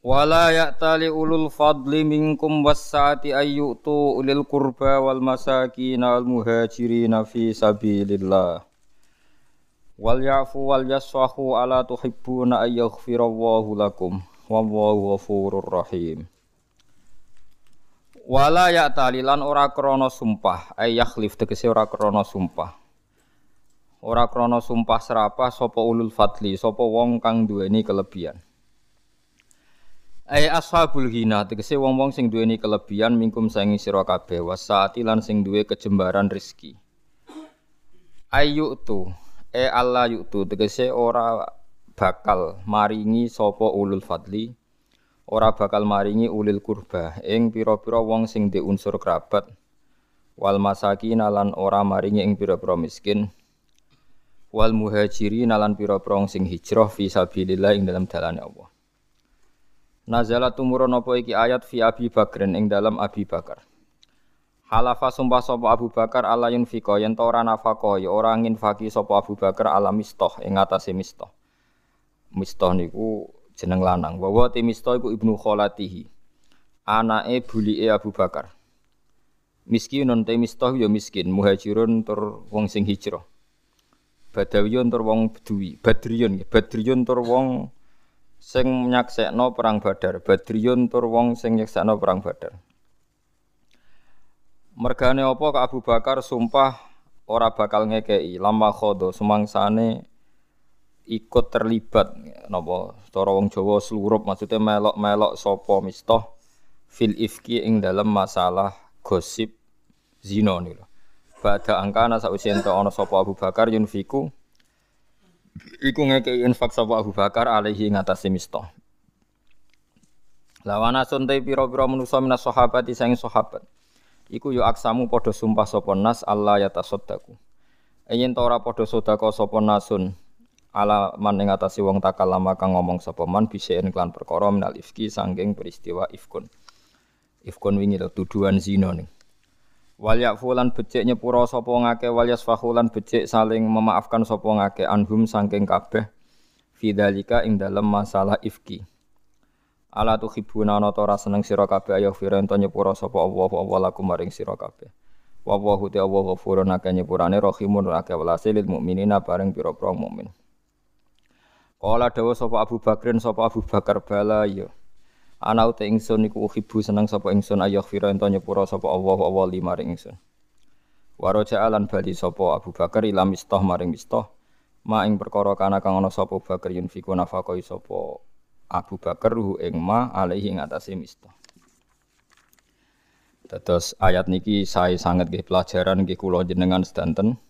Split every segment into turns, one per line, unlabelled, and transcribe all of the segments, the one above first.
Wala ya'tali ulul fadli minkum wassa'ati ayyutu ulil qurba wal masakin wal muhajirina fi sabilillah. Wal ya'fu wal yasfahu ala tuhibbuna ay yaghfirallahu lakum. Wallahu ghafurur rahim. Wala ya'tali lan ora krana sumpah, ay yakhlif tegese ora krana sumpah. Ora krana sumpah serapah sapa ulul fadli, sapa wong kang duweni kelebihan. Ai ashabul ghina tegese wong-wong sing duweni kelebihan mingkum sangi sira kabeh wasaati lan sing duwe kejembaran rezeki. Ayu tu e Allah yutu tegese ora bakal maringi sapa ulul fadli ora bakal maringi ulil kurba ing pira-pira wong sing di unsur kerabat wal masakin lan ora maringi ing pira-pira miskin wal muhajirin lan pira-pira sing hijrah fi sabilillah ing dalam dalane Allah. Nazala tumurun apa iki ayat fi Abi Bakrin ing dalam Abi Bakar. Halafa sumpah sapa Abu Bakar ala yunfika yen ta ora nafaqah ya ora nginfaki sapa Abu Bakar ala mistoh ing atase mistoh. Mistoh niku jeneng lanang. Wa ti mistoh iku ibnu kholatihi. Anake bulike Abu Bakar. Miskinun te mistoh ya miskin, muhajirun tur wong sing hijrah. Badawiyun tur wong beduwi, badriyun, badriyun tur wong sing nyaksekno perang Badar, Badriyun tur wong sing nyaksekno perang Badar. Mergane apa ke Abu Bakar sumpah ora bakal ngekei lama khodo semangsane ikut terlibat. Napa? Cara wong Jawa slurup maksudnya melok-melok sapa mistoh fil ifki ing dalam masalah gosip zina niku. Bada angkana sausi ento ana sapa Abu Bakar yunfiku iku ngekei infak sapa Abu Bakar alaihi ngatasi mistoh. Lawana suntai pira-pira manusa minas sahabat sing sahabat. Iku yo aksamu padha sumpah sapa nas Allah ya tasaddaqu. Yen ora padha sedekah sapa nasun ala man ing ngatasi wong takalama kang ngomong sapa man bisaen klan perkara minal ifki sangking peristiwa ifkun. Ifkun wingi tuduhan zina ning. Wal yakfulan becik nyepura sapa ngake wal yasfahulan becik saling memaafkan sapa ngake anhum saking kabeh fidzalika ing dalem masalah ifki. Ala tuhibuna ana ora seneng sira kabeh ayo firen to nyepura sapa Allah Allah lakum maring sira kabeh. Wa wa hu Allah ghafurun akeh nyepurane rahimun akeh welase lil mukminina bareng pira-pira mukmin. Kala dawa sapa Abu Bakrin sapa Abu Bakar bala ya. Ana uta ingsun iku uhibu seneng sapa ingsun ayah fira ento nyepura sapa Allah Allah lima ring ingsun. Waraja alan bali sapa Abu Bakar ila mistah maring mistah. Ma ing perkara kana kang ana sapa Bakar yunfiku nafaqai sapa Abu Bakar ruhu ing ma alaihi ing atase mistah. Terus ayat niki saya sangat nggih pelajaran nggih kula jenengan sedanten.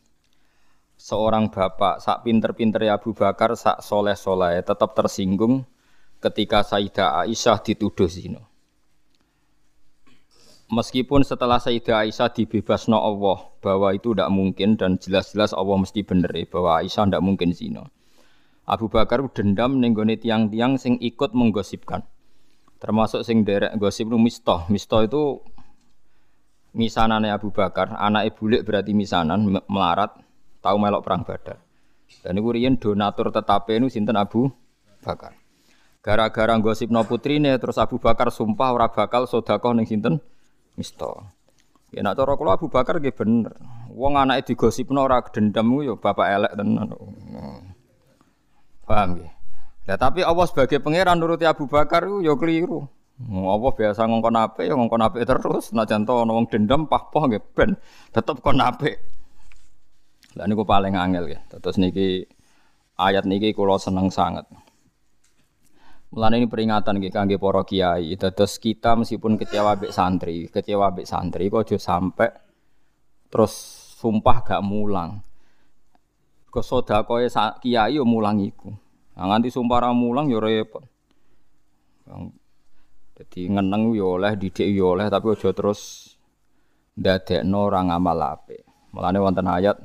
Seorang bapak sak pinter-pinter Abu Bakar sak soleh-soleh tetap tersinggung ketika Sayyidah Aisyah dituduh zina. Meskipun setelah Sayyidah Aisyah dibebasno Allah bahwa itu tidak mungkin dan jelas-jelas Allah mesti bener ya, bahwa Aisyah tidak mungkin zina. Abu Bakar dendam nenggone tiang-tiang sing ikut menggosipkan. Termasuk sing derek gosip nu Mistoh. Mistoh itu misanane Abu Bakar, anak bulik berarti misanan melarat, tahu melok perang Badar. Dan iku riyen donatur tetape nu sinten Abu Bakar. Gara-gara gosipno putrine terus Abu Bakar sumpah ora bakal sedekah ning sinten? Misto. Ya nak cara Abu Bakar nggih bener. Wong anake digosipno ora dendam yo bapak elek tenan. Paham nggih? Ya tapi Allah sebagai pangeran nuruti Abu Bakar yo keliru. Allah biasa ngongkon apik ya ngongkon apik terus. Nah contoh ana dendam pah-pah nggih ben tetep kon apik. Lah niku paling angel ya. Terus niki ayat niki kula seneng sangat. Mulane ini peringatan nggih kangge para kiai. Dados kita meskipun kecewa mbek santri, kecewa mbek santri kok aja sampe terus sumpah gak mulang. Kok sedakoe kiai yo mulang iku. Nah, nganti sumpah ra mulang yo repot. Jadi ngeneng yo oleh, didik yo oleh, tapi aja terus ndadekno ora ngamal apik. Mulane wonten ayat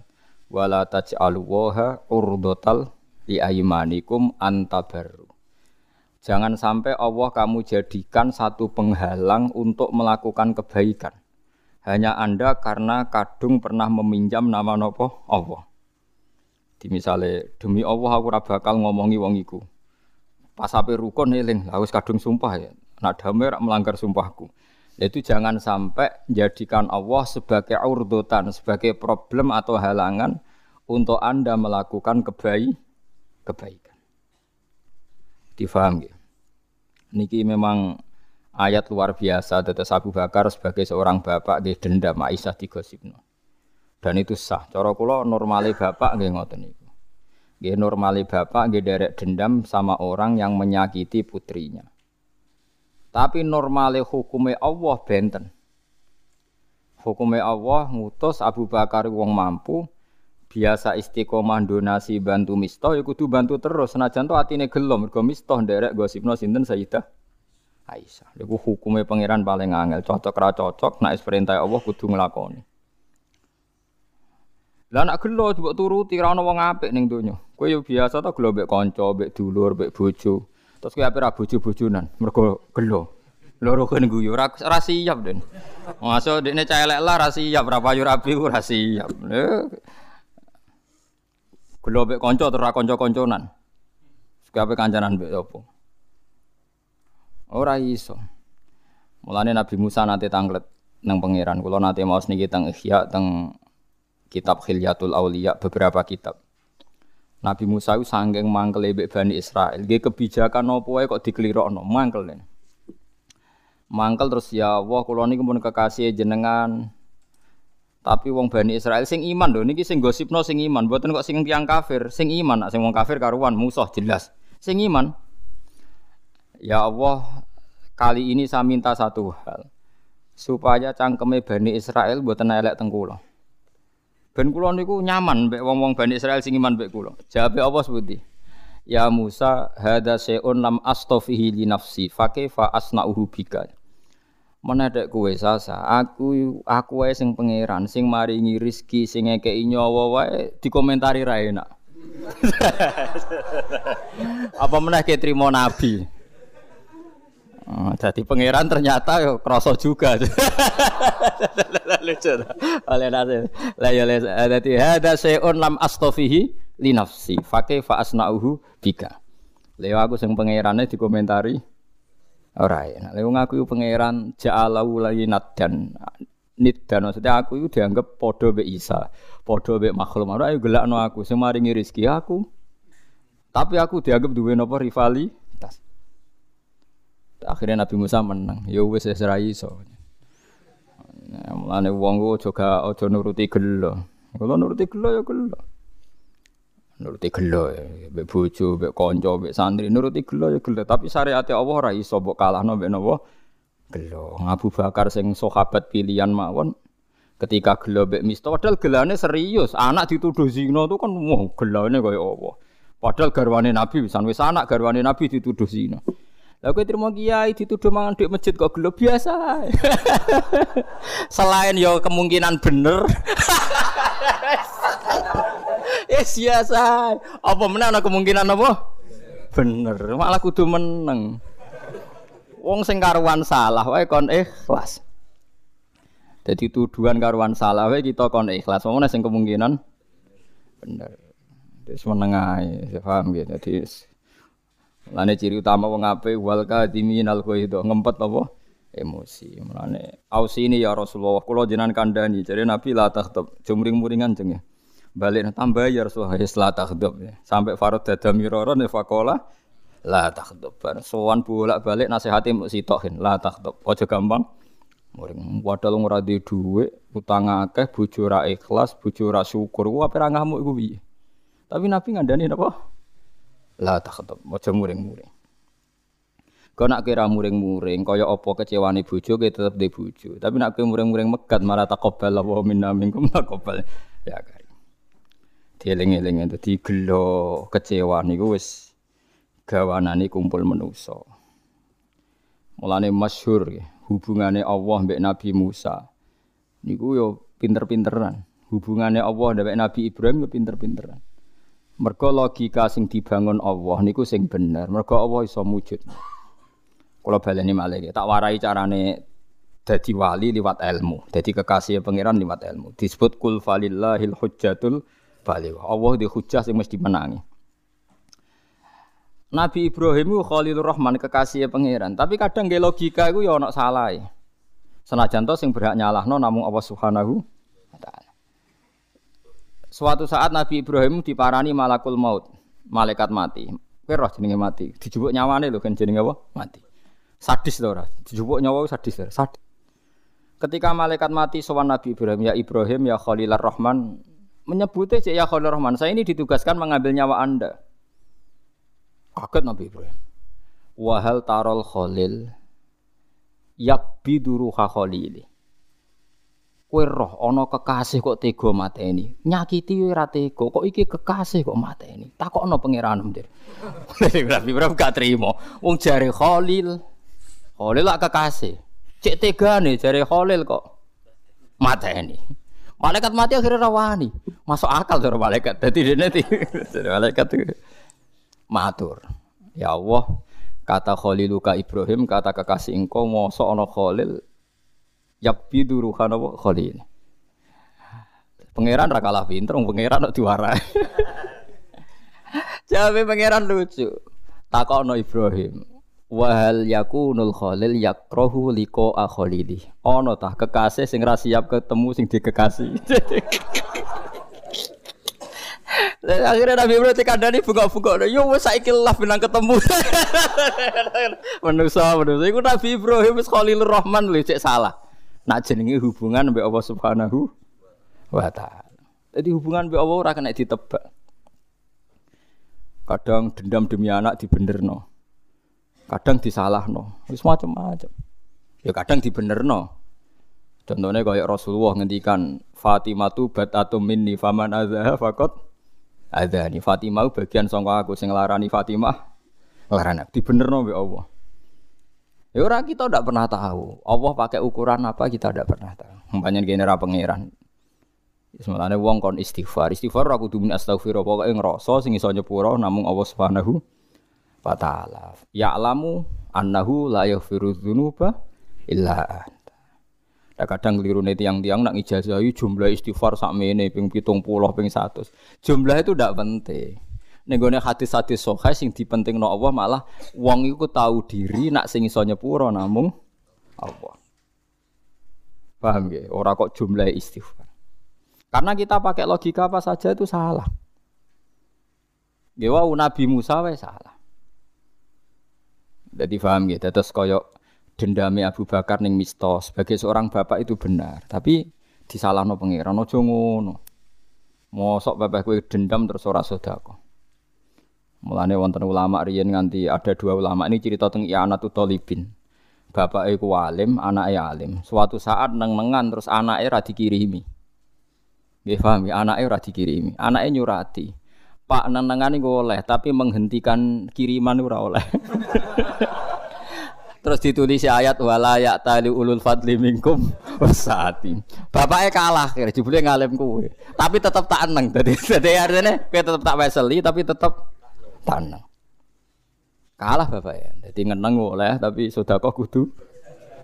wala taj'alu waha urdotal li aymanikum antabarru. Jangan sampai Allah kamu jadikan satu penghalang untuk melakukan kebaikan. Hanya Anda karena kadung pernah meminjam nama nopo Allah. Di misale demi Allah aku ora bakal ngomongi wong iku. Pas ape rukun eling, harus kadung sumpah ya nak damai melanggar sumpahku. Itu jangan sampai jadikan Allah sebagai urdutan, sebagai problem atau halangan untuk Anda melakukan kebaik, kebaikan. Difaham ya? Niki memang ayat luar biasa tetes Abu Bakar sebagai seorang bapak di dendam Aisyah digosipno. Dan itu sah. Cara kula normale bapak nggih ngoten niku. Nggih normale bapak nggih derek dendam sama orang yang menyakiti putrinya. Tapi normale hukume Allah benten. Hukume Allah ngutus Abu Bakar wong mampu biasa istiqomah donasi bantu misto ya kudu bantu terus senajan to atine gelo mergo misto nderek gosipno sinten Sayyidah Aisyah. Iku hukume pangeran paling angel, cocok ra cocok nek perintah Allah kudu nglakoni. Lah nek gelo mbok turuti ra ono wong apik ning donya. Kowe yo biasa to gelo mbek kanca, mbek dulur, mbek bojo. Terus kowe ape ra bojo-bojonan mergo gelo. Loro kan guyu ora ora siap den. Maso dekne cah lah ra siap, ra payu rapi ora. Gelo mbek kanca terus ra kanca-kanconan. Kowe ape kancanan mbek opo? Ora iso. Mulane Nabi Musa nate tanglet nang pangeran. Kula nate maos niki teng Ihya teng kitab Khilyatul Auliya beberapa kitab. Nabi Musa itu sanggeng mangkel mbek Bani Israel. Nggih kebijakan apa wae kok dikelirokno, mangkel. Mangkel terus ya Allah kula niku pun kekasih jenengan. Tapi wong Bani Israel sing iman lho niki sing gosipno sing iman, mboten kok sing tiyang kafir. Sing iman, sing wong kafir karuan musuh jelas. Sing iman. Ya Allah, kali ini saya minta satu hal. Supaya cangkeme Bani Israel mboten elek teng kula. Ben kula niku nyaman mbek wong-wong Bani Israel sing iman mbek kula. Jawabe apa sebuti? Ya Musa, hada se'un lam astofihi li nafsi, fa asna'uhu bika. Menedek kowe sasa, aku aku wae sing pangeran, sing maringi rizki, sing ngekeki nyawa wae dikomentari ra enak. Apa meneh ke trimo nabi? Oh, jadi pangeran ternyata kroso juga. Lucu. Oleh nase. Lah ya les dadi hada sayun lam astofihi li nafsi. Fakih fa asnauhu bika. Leo aku sing pangerane dikomentari ora ya. Leo ngaku pangeran ja'alahu layinat dan dan maksudnya aku itu dianggap podo be Isa, podo be makhluk. Ora ayo gelakno aku sing maringi rezeki aku. Tapi aku dianggap duwe napa rivali Akhirnya Nabi Musa menang. Ya wis ra iso. Mulane wong ku aja aja nuruti gelo. Kalau nuruti gelo ya gelo. Nuruti gelo ya, mbek bojo, mbek kanca, mbek santri, nuruti gelo ya gelo. Tapi syariat Allah ora iso mbok kalahno mbek napa? Gelo. Abu Bakar sing sahabat pilihan mawon ketika gelo mbek misto padahal gelane serius. Anak dituduh zina tuh kan wah gelane kaya apa. Padahal garwane Nabi, wis anak garwane Nabi dituduh zina. Lah kowe trimo kiai dituduh mangan dhuwit masjid kok gelo biasa. Selain yo kemungkinan bener. Eh biasa. Apa meneh ana kemungkinan apa? Bener, malah kudu meneng. Wong sing karuan salah wae kon ikhlas. Jadi tuduhan karuan salah wae kita kon ikhlas. Wong sing kemungkinan bener. Wis meneng ae, paham gitu. Jadi Lane ciri utama wong apik wal kadimin al ngempet apa? Emosi. Mulane ini ya Rasulullah kula jenengan kandhani jare Nabi la takhtub jumring-muringan jeng ya. Balik tambah ya Rasulullah ya la takhtub ya. Sampai farad dada miraron ya faqala la takhtub. Sowan bolak-balik nasihati mbok sitokin la takhtub. Aja gampang muring. Padahal ora duwe dhuwit, utang akeh, bojo ra ikhlas, bojo ra syukur. Ku ape ra ngamuk? Tapi Nabi ngandani napa? La takhdab, aja muring-muring. Kau nak kira muring-muring, kaya apa kecewane bojo, ke tetep di bojo. Tapi nak kira muring-muring megat, malah takobal wa minna minkum takobal. Ya kari. Dieling-eling itu, gelo kecewa niku wis gawanane kumpul menuso. Mulane masyhur hubungane Allah mbek Nabi Musa. Niku yo pinter-pinteran. Hubungane Allah mbek Nabi Ibrahim yo pinter-pinteran. Mergo logika sing dibangun Allah niku sing bener. Mergo Allah iso mujud. Kula baleni malih tak warai carane dadi wali liwat ilmu. Dadi kekasih pangeran liwat ilmu. Disebut kul falillahil hujjatul baligh. Allah di hujjah sing mesti menangi. Nabi Ibrahim itu Khalilur Rahman kekasih pangeran, tapi kadang nggih logika iku ya ana salah. Senajan to sing berhak nyalahno namung Allah Subhanahu wa taala. Suatu saat Nabi Ibrahim diparani malakul maut, malaikat mati. Kowe roh jenenge mati, dijupuk nyawane lho kan jenenge apa? Mati. Sadis to ora? Dijupuk nyawa sadis? Sadis. Ketika malaikat mati sowan Nabi Ibrahim, ya Ibrahim ya Khalilur Rahman, menyebutnya ya Khalilur Rahman, saya ini ditugaskan mengambil nyawa Anda. Kaget Nabi Ibrahim. Wahal tarol khalil biduru khalili. Kowe roh ana kekasih kok tega mateni. Nyakiti ora tega, kok iki kekasih kok mateni. Takokno pangeran. Nabi Ibrahim gak trimo. Wong jare Khalil. Khalil lak kekasih. Cek tegane jare Khalil kok mateni. Malaikat mati akhirnya rawani. Masuk akal cara malaikat. Dadi dene malaikat itu matur. Ya Allah, kata Khaliluka Ibrahim, kata kekasih engkau mosok ana Khalil yabbidu ruhan apa Khalil. Pangeran ra kalah pinter, pangeran kok diwarai. Jawabe pangeran lucu. Takokno Ibrahim. Wahal yakunul khalil yakrohu liko akholili. Ono tah kekasih sing ra siap ketemu sing dikekasih. Akhirnya Nabi Ibrahim dikandani buka-buka. Yo wes saiki lah benang ketemu. manusa manusa iku Nabi Ibrahim wis Khalilur Rahman lho cek salah. Nak jenenge hubungan mbek Allah Subhanahu wa taala. Jadi hubungan mbek Allah ora kena ditebak. Kadang dendam demi anak dibenerno. Kadang disalahno. Wis macam-macam. Ya kadang dibenerno. Contohnya kayak Rasulullah ngendikan Fatimah tu batatu minni faman azha fakot ada nih Fatimah bagian sangka aku sing larani Fatimah larani dibenerno mbek Allah. Ya ora kita tidak pernah tahu. Allah pakai ukuran apa kita tidak pernah tahu. Umpamanya gini ra pangeran. Semalane wong kon istighfar. Istighfar ora kudu min astaghfirullah pokoke ngrasa sing iso nyepuro namung Allah Subhanahu wa taala. Ya'lamu annahu la yaghfiru dzunuba illa Ya kadang keliru nih tiang-tiang nak ngijazahi jumlah istighfar sakmene ping pitung puluh ping satu. Jumlah itu tidak penting. Nenggone hadis-hadis sokai sing dipenting no Allah malah wong iku tahu diri nak sing iso nyepuro namung Allah. Paham ya? Ora kok jumlah istighfar. Karena kita pakai logika apa saja itu salah. Gewa Nabi Musa wae salah. Jadi paham ya, terus koyok dendame Abu Bakar ning Misto sebagai seorang bapak itu benar, tapi disalahno pangeran aja ngono. Mosok bapak kowe dendam terus ora sedekah. Mulane wonten ulama riyen nganti ada dua ulama ini cerita tentang I'anatul Talibin. Bapak iku alim, anaknya alim. Suatu saat neng-nengan terus anaknya ra dikirimi. Nggih paham ya, anaknya ora dikirimi. Anaknya nyurati. Pak neng-nengan iku oleh, tapi menghentikan kiriman ora oleh. Terus ditulis ayat wala ya tali ulul fadli minkum wasati. Bapaknya kalah kira jebule ngalim kuwe. Tapi tetap tak eneng. Dadi dadi artinya kowe tetap tak weseli tapi tetap tak eneng. Kalah bapaknya. Jadi ngeneng oleh tapi sedekah kudu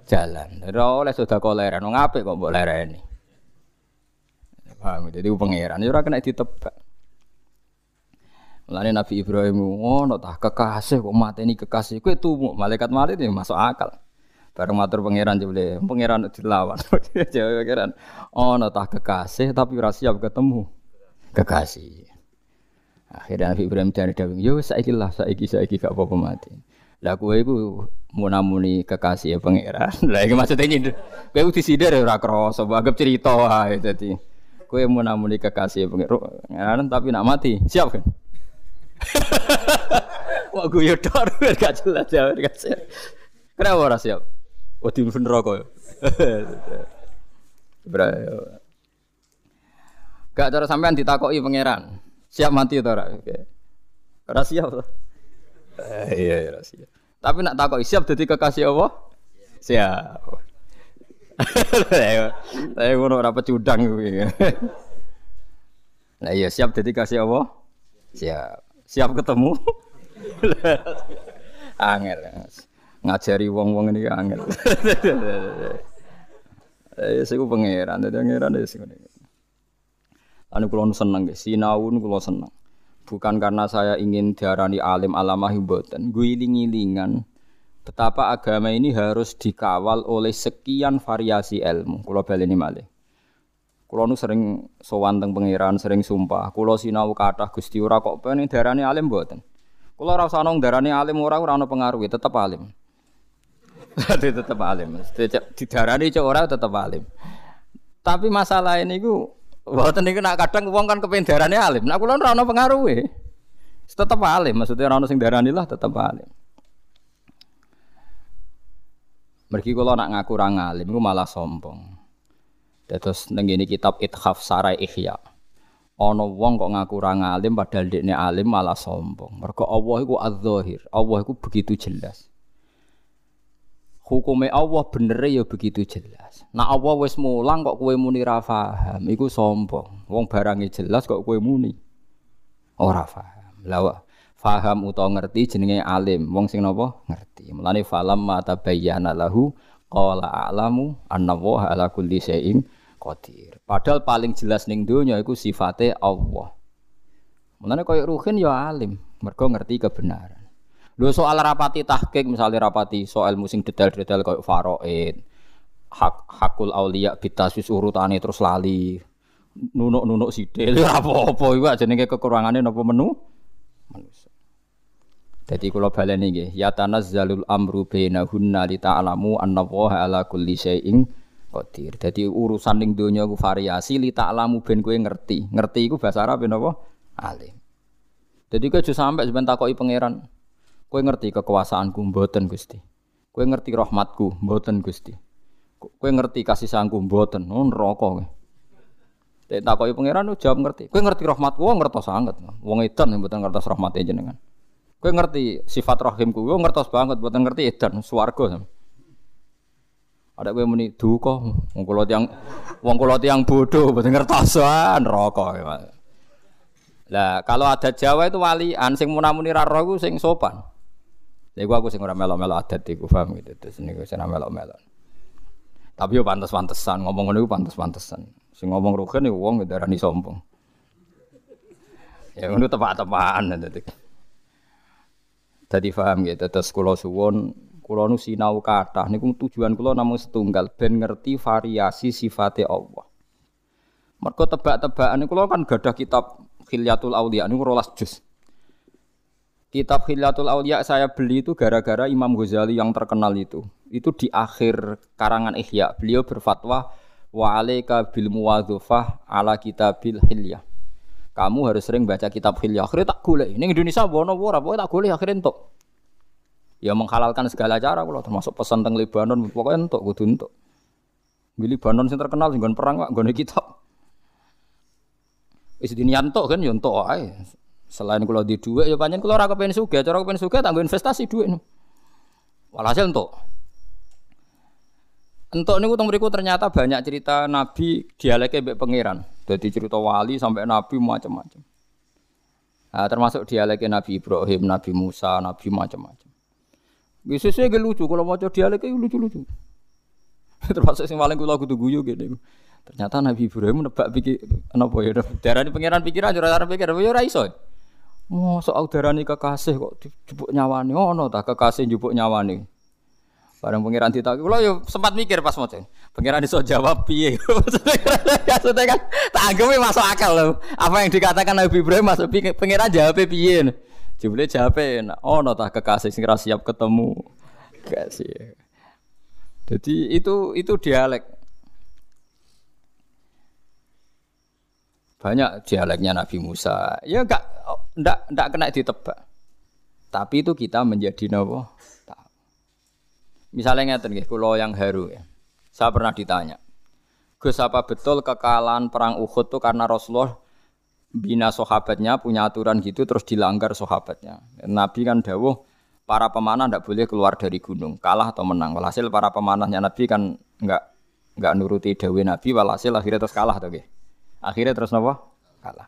jalan. Ora oleh sedekah leren. Wong apik kok mbok lereni. Paham? Jadi pangeran ora kena ditebak. Mulane Nabi Ibrahim ngono tah kekasih kok mateni kekasih kowe tumu malaikat mati ya masuk akal. Bareng matur pangeran jebule, pangeran dilawan. Jawa pangeran ono tah kekasih tapi ora siap ketemu kekasih. Akhirnya Nabi Ibrahim cari dawing, yo saiki lah saiki saiki gak apa-apa mati. Lah kowe iku munamuni kekasih ya pangeran. Lah iki maksudnya nyindir. Kowe disindir ora krasa, anggap cerita wae dadi. Kowe munamuni kekasih ya pangeran tapi nak mati, siap kan? Wah gue ya dor gak jelas ya gak siap. Kenapa ora siap? Oh di neraka ya. Bra. Gak cara sampean ditakoki pangeran. Siap mati to ora? Oke. Ora siap to. Eh, iya ora siap. Tapi nak takok siap jadi kekasih Allah? Siap. Saya ngono ora pecudang kuwi. Nah iya siap jadi kasih Allah? Siap. Siap ketemu? angel. Ngajari wong-wong ini angel. Eh sing pangeran, dadi pangeran wis ngene. Anu kula seneng nggih, sinau kula seneng. Bukan karena saya ingin diarani alim alamah mboten, guiling-gilingan betapa agama ini harus dikawal oleh sekian variasi ilmu. Kula baleni malih. Kulo nu sering sowan teng pangeran, sering sumpah. Kulo sinau kathah Gusti ora kok pengen darani alim mboten. Kulo ora usah nong darani alim ora ora ono pengaruh, tetep alim. tetep alim. Didarani cek ora tetep alim. Tapi masalah ini ku Mboten niku nak kadang wong kan kepen darane alim. Nak kula ora ono pengaruhe. Tetep alim, maksudnya ora ono sing darani lah tetep alim. Mergi kula nak ngaku ora alim iku malah sombong. Terus ning ngene kitab Ithaf Sarai Ihya. Ana wong kok ngaku ora alim padahal dekne alim malah sombong. Mergo Allah iku adz-dzahir. Allah iku begitu jelas hukume Allah bener ya begitu jelas. Nah Allah wis mulang kok kue muni ra paham, iku sombong. Wong barange jelas kok kue muni ora paham. Lah faham utawa ngerti jenenge alim. Wong sing napa ngerti. Mulane falam mata bayyana lahu qala a'lamu anna wa ala kulli syai'in qadir. Padahal paling jelas ning donya iku sifate Allah. Mulane koyo ruhin ya alim, mergo ngerti kebenaran. Lho soal rapati tahqiq misalnya rapati soal musing detail-detail kayak faraid, hak hakul aulia bitasis urutane terus lali. Nunuk-nunuk sidil ora apa-apa iku jenenge kekurangane napa menu manusia. Jadi kula baleni nggih, ya tanazzalul amru bainahunna li ta'lamu anna Allaha ala kulli syai'in qadir. Dadi urusan ning donya ku variasi li ta'lamu ben kowe ngerti. Ngerti iku bahasa Arab napa? Alim. Jadi kowe aja sampe sampean takoki pangeran. Kue ngerti kekuasaanku mboten Gusti. Kue ngerti rahmatku mboten Gusti. Kue ngerti kasih sayangku mboten. Oh neraka kowe. Dek takoki pangeran jawab ngerti. Kue ngerti rahmatku oh ngertos sangat. Wong edan mboten ngertos rahmate jenengan. Kue ngerti sifat rahimku oh ngertos banget mboten ngerti edan swarga. Ada kue muni duka wong kula tiyang wong kula tiyang bodoh mboten ngertos ah, neraka. Lah kalau ada Jawa itu walian sing munamuni ra roh sing sopan. Lha aku sing ora melok-melok adat iku paham gitu. Terus niku sing melok-melok. Tapi yo pantes-pantesan ngomong ngono iku pantes-pantesan. Sing ngomong rugen iku wong darani sombong. Ya ngono tepak-tepakan dadi. Dadi paham gitu. Terus kula suwun kula nu sinau kathah niku tujuan kula namung setunggal ben ngerti variasi sifate Allah. Mergo tebak-tebakan kula kan gadah kitab Khilyatul Auliya niku 12 juz. Kitab Khilyatul Auliya saya beli itu gara-gara Imam Ghazali yang terkenal itu. Itu di akhir karangan Ihya. Beliau berfatwa wa alaika bil muwadzafah ala kitabil hilyah. Kamu harus sering baca kitab hilyah. Akhirnya tak golek. Ini Indonesia bono ora, pokoknya tak golek akhirnya entuk. Ya menghalalkan segala cara kalau termasuk pesan tentang Lebanon pokoknya entuk kudu entuk. Di Lebanon sing terkenal sing perang kok nggone kitab. Wis diniantuk kan ya entuk ae. Selain kalau di dua, ya panjang kalau rakyat pengen suga, cara pengen suga tanggung investasi duit. Walhasil untuk Untuk ini utang berikut ternyata banyak cerita Nabi dialeknya baik pangeran. Jadi cerita wali sampai Nabi macam-macam. Nah, termasuk dialeknya Nabi Ibrahim, Nabi Musa, Nabi macam-macam. Biasanya gak lucu kalau mau dialeknya lucu-lucu. termasuk sing paling kula kudu guyu gitu. Ternyata Nabi Ibrahim nebak pikir apa ya darah di pangeran pikiran ora pikir ya ora iso. Oh, soal darani kekasih kok dijupuk nyawani. Oh, no, tak kekasih jupuk nyawani. Barang pangeran ditak, kula yo sempat mikir pas maca. Pangeran iso jawab piye? Maksudnya kan tak masuk akal loh. Apa yang dikatakan Nabi Ibrahim masuk pangeran jawab piye? Jebule jawab oh no tak kekasih sing siap ketemu. Kasih. Jadi itu itu dialek. Banyak dialeknya Nabi Musa. Ya enggak ndak ndak kena ditebak. Tapi itu kita menjadi nopo. Misalnya ngeten nggih, kula yang haru ya. Saya pernah ditanya. Gus apa betul kekalahan perang Uhud itu karena Rasulullah bina sahabatnya punya aturan gitu terus dilanggar sahabatnya. Nabi kan dawuh para pemanah tidak boleh keluar dari gunung, kalah atau menang. Walhasil para pemanahnya Nabi kan nggak nggak nuruti dewi Nabi, walhasil akhirnya terus kalah tuh Akhirnya terus apa? Kalah.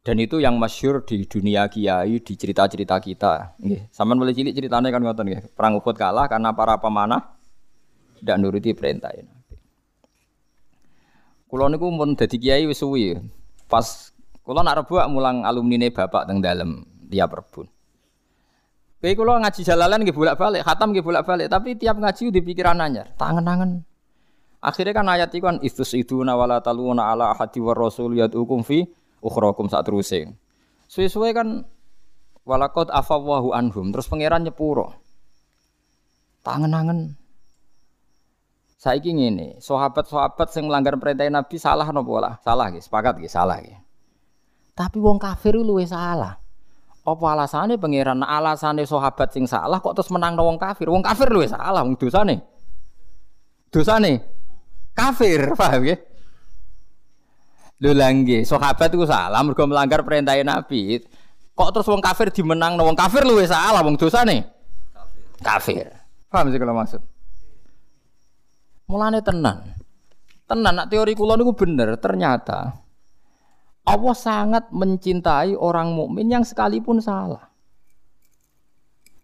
Dan itu yang masyur di dunia kiai, di cerita-cerita kita. Nggih, sampean boleh cilik ceritanya kan ngoten nggih. Perang Uhud kalah karena para pemanah tidak nuruti perintah Nabi. Kulo niku mun dadi kiai wis suwi. Pas kulo nak rebuak mulang alumni ne bapak teng dalem tiap rebun. Kayak kulo ngaji jalalan nggih bolak-balik, khatam nggih bolak-balik, tapi tiap ngaji di pikiran anyar, tangan-tangan. Akhirnya kan ayat itu kan istus itu nawala taluna ala ahadi war rasul yad'ukum fi ukhrakum sak teruse. Suwe-suwe kan walakot afawahu anhum terus pangeran nyepuro. Tangan-tangan. Saiki ngene, sahabat-sahabat sing melanggar perintah Nabi salah napa ora? Salah nggih, sepakat nggih, salah nggih. Tapi wong kafir luwe salah. Apa alasannya pangeran alasannya sahabat sing salah kok terus menang wong kafir? Wong kafir luwe salah wong dosane. Dosane kafir, paham ya? Lho langge, sahabat itu salah mergo melanggar perintah Nabi. Kok terus wong kafir dimenang wong kafir luwe salah wong dosane? Kafir. Paham sih kalau maksud? Mulane tenan. Tenan nak teori kula niku bener, ternyata Allah sangat mencintai orang mukmin yang sekalipun salah.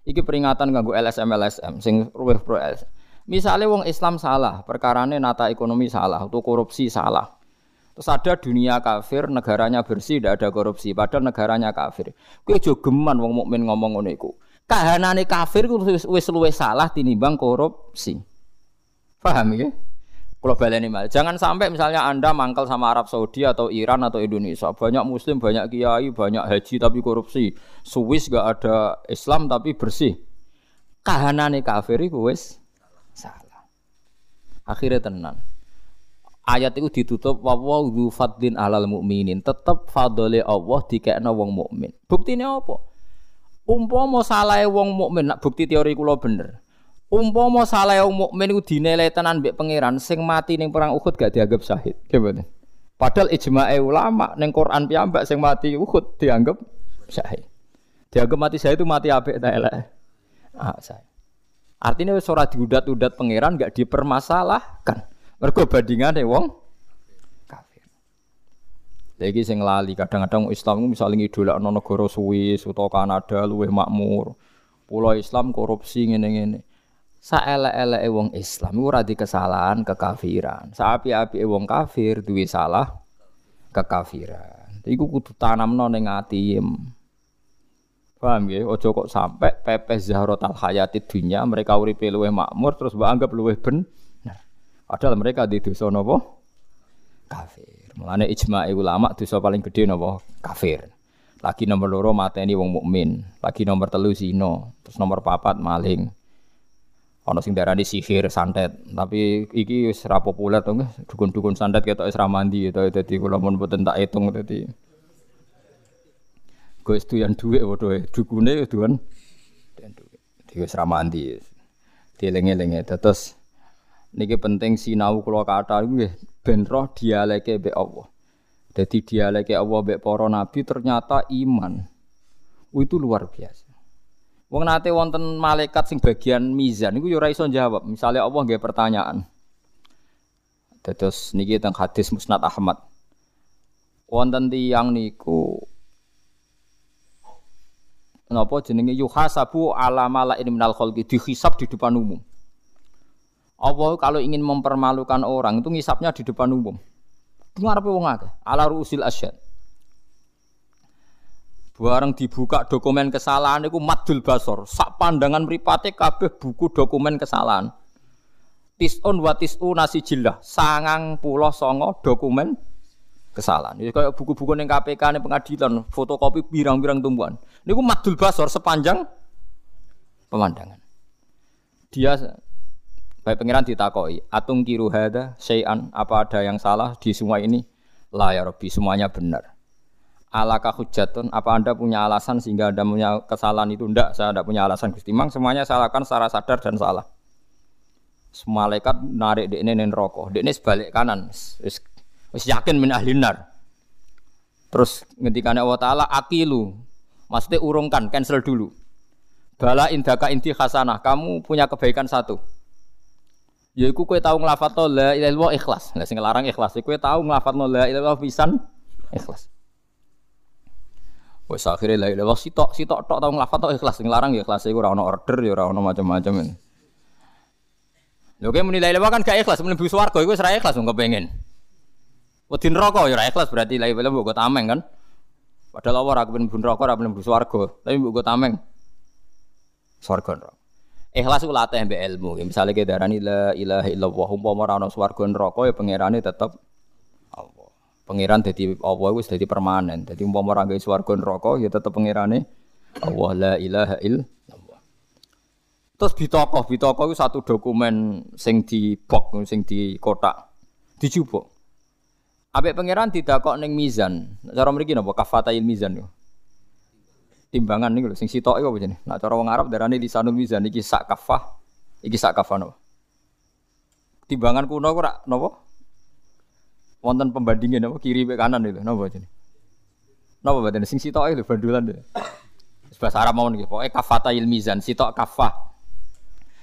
Iki peringatan ganggu LSM LSM sing ruweh pro LSM. Misalnya wong Islam salah, perkarane nata ekonomi salah, atau korupsi salah. Terus ada dunia kafir, negaranya bersih, tidak ada korupsi, padahal negaranya kafir. Kue jogeman wong mukmin ngomong ngono iku. Kahanane kafir ku wis luwe salah tinimbang korupsi. Paham ya? Kalau baleni mal, jangan sampai misalnya Anda mangkal sama Arab Saudi atau Iran atau Indonesia, banyak muslim, banyak kiai, banyak haji tapi korupsi. Swiss gak ada Islam tapi bersih. Kahanane kafir iku wis salah. Akhirnya tenan ayat itu ditutup wa dzu fadlin alal mukminin. Tetep fadole Allah dikekno wong mukmin. Buktine apa? Umpama salahe wong mukmin, nak bukti teori kula bener. Umpama salahe wong mukmin iku dinilai tenan mbek pangeran sing mati ning perang Uhud gak dianggap syahid. Gimana? Padahal ijma'e ulama ning Quran piyambak sing mati Uhud dianggap syahid. Dianggap mati syahid itu mati apik ta elek? Ah, saya. Artinya wis ora diudat-udat pangeran gak dipermasalahkan. Mergo bandingane wong kafir. Lagi sing lali kadang-kadang Islam misalnya ngidolakno negara Swiss utawa Kanada luwih makmur. Pulau Islam korupsi ngene-ngene. Saelek-eleke wong Islam ora di kesalahan kekafiran. Saapi-api wong kafir duwe salah kekafiran. Iku kudu tanamno ning ati. Paham ya? Ojo kok sampai pepes zahrotal hayati dunia mereka uripe luwih makmur terus mbak anggap luwih ben Padahal mereka di dosa napa? Kafir. Mulane ijma ulama dosa paling gede napa? Kafir. Lagi nomor loro mateni wong mukmin. Lagi nomor telu zina. Terus nomor papat maling. Ana sing darani sihir, santet. Tapi iki wis ora populer to Dukun-dukun santet ketok wis ra mandi to dadi kula mun mboten tak hitung dadi. Gue yang duit waduh dukune duan. Dia wis ra mandi. Dieling-eling terus Niki penting sinau kula kata nggih ben roh dialeke mbek Allah. Jadi dialeke Allah mbek para nabi ternyata iman. Itu luar biasa. Wong nate wonten malaikat sing bagian mizan niku yo ora iso jawab. Misalnya Allah nggih pertanyaan. Terus niki teng hadis Musnad Ahmad. Wonten tiyang niku napa jenenge yuhasabu ala malain minal khalqi dihisab di depan umum. Allah kalau ingin mempermalukan orang itu ngisapnya di depan umum. Dengar apa wong akeh? Ala rusil asyad. Bareng dibuka dokumen kesalahan itu madul basor. Sak pandangan mripate kabeh buku dokumen kesalahan. Tisun wa nasi jilah. Sangang pulau songo dokumen kesalahan. Ini kayak buku-buku yang KPK nih pengadilan, fotokopi birang-birang tumbuhan. Ini madul basor sepanjang pemandangan. Dia Baik pengiran ditakoi, atung kiru hada, syai'an, apa ada yang salah di semua ini? La ya semuanya benar. Alaka hujatun, apa anda punya alasan sehingga anda punya kesalahan itu? Tidak, saya tidak punya alasan Gusti. Mang semuanya salahkan secara sadar dan salah. Malaikat narik di ini rokok, di ini sebalik kanan, wis yakin min ahlinar. Terus ngendikan Allah Ta'ala, akilu, maksudnya urungkan, cancel dulu. Bala indaka inti khasanah, kamu punya kebaikan satu. Yaiku kowe tau nglafadzno la ilaha illallah ikhlas. Lah sing larang ikhlas, kowe tau nglafadzno la ilaha illallah pisan ikhlas. Wes akhire la ilaha sitok sitok tok tau nglafadzno ikhlas, sing larang ya ikhlas iku ora ono order ya ora ono macam-macam. Lho kowe muni la kan gak ikhlas, mlebu swarga iku wis ra ikhlas wong kepengin. Wedi neraka ya ora ikhlas berarti la ilaha mbok tameng kan. Padahal Allah ora kepen neraka ora mlebu swarga, tapi mbok tameng. Swarga neraka. Ikhlas ku latih mbek ilmu. Ya, misalnya kita darani la ilaha illallah umpama ora ono swarga neraka ya pangerane tetep. Pangeran dadi Allah wis dadi permanen. Dadi umpama ora gawe swarga neraka ya tetep pangerane Allah la ilaha illallah. Terus bitokoh, bitokoh itu satu dokumen sing di box, sing di kotak, dijupuk. Abek pangeran tidak kok neng mizan. Cara mriki napa kafatail mizan yo timbangan nih sing sitok apa jenenge? Nak cara wong Arab darane lisanul mizan iki sak kafah, iki sak kafah napa? Timbangan kuno kok napa? Wonten pembandingnya napa kiri ke kanan itu napa jenenge? Napa badan sing sitok itu bandulan itu. Bahasa Arab mau nih, pokoknya kafata mizan, sitok kafah.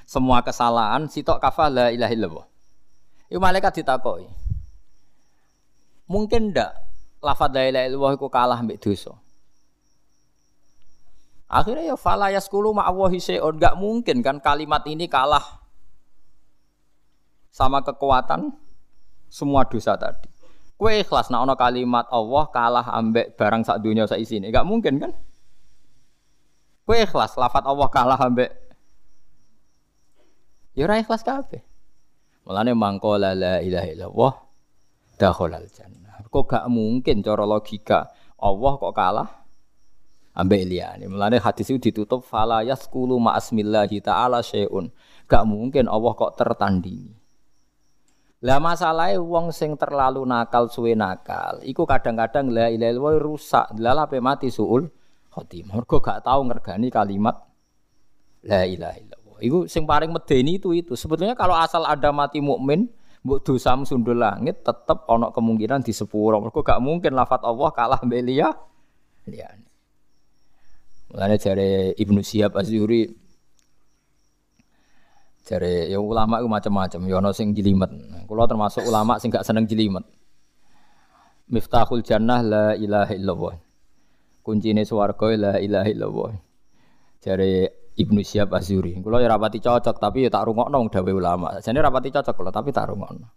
Semua kesalahan, sitok kafah la ilaha illallah. Iku malaikat ditakoi. Mungkin ndak lafadz la ilaha illallah iku kalah mbek dosa. Akhirnya ya fala yaskulu ma'awahi syai'un. Gak mungkin kan kalimat ini kalah sama kekuatan semua dosa tadi. Kue ikhlas nak ono kalimat Allah kalah ambek barang sak dunia sak isine. Gak mungkin kan? Kue ikhlas lafat Allah kalah ambek Ya ora ikhlas kabeh. Mulane mangkola la ilaha illallah dakhalal jannah. Kok gak mungkin cara logika Allah kok kalah ambek liyane. Mulane hadis itu ditutup fala yaskulu ma'asmillahi ta'ala syai'un. Gak mungkin Allah kok tertandingi. Lah masalahnya wong sing terlalu nakal suwe nakal, iku kadang-kadang la ilaha illallah rusak, lha pe mati suul khotimah. Mergo gak tau ngergani kalimat la ilaha illallah. Iku sing paling medeni itu itu. Sebetulnya kalau asal ada mati mukmin, mbok dosa sundul langit tetep ana kemungkinan di sepuro. Mergo gak mungkin lafat Allah kalah mbek liya. Liyane. Mulane jare Ibnu Syihab Az-Zuhri jare ya ulama itu macam-macam, ya ana sing jelimet. Kula termasuk ulama sing gak seneng jelimet. Miftahul jannah la ilaha illallah. Kuncine swarga la ilaha illallah. Jare Ibnu Syihab Az-Zuhri. Kula ya rapati cocok tapi ya tak rungokno dawuh ulama. Jane rapati cocok kula tapi tak rungokno.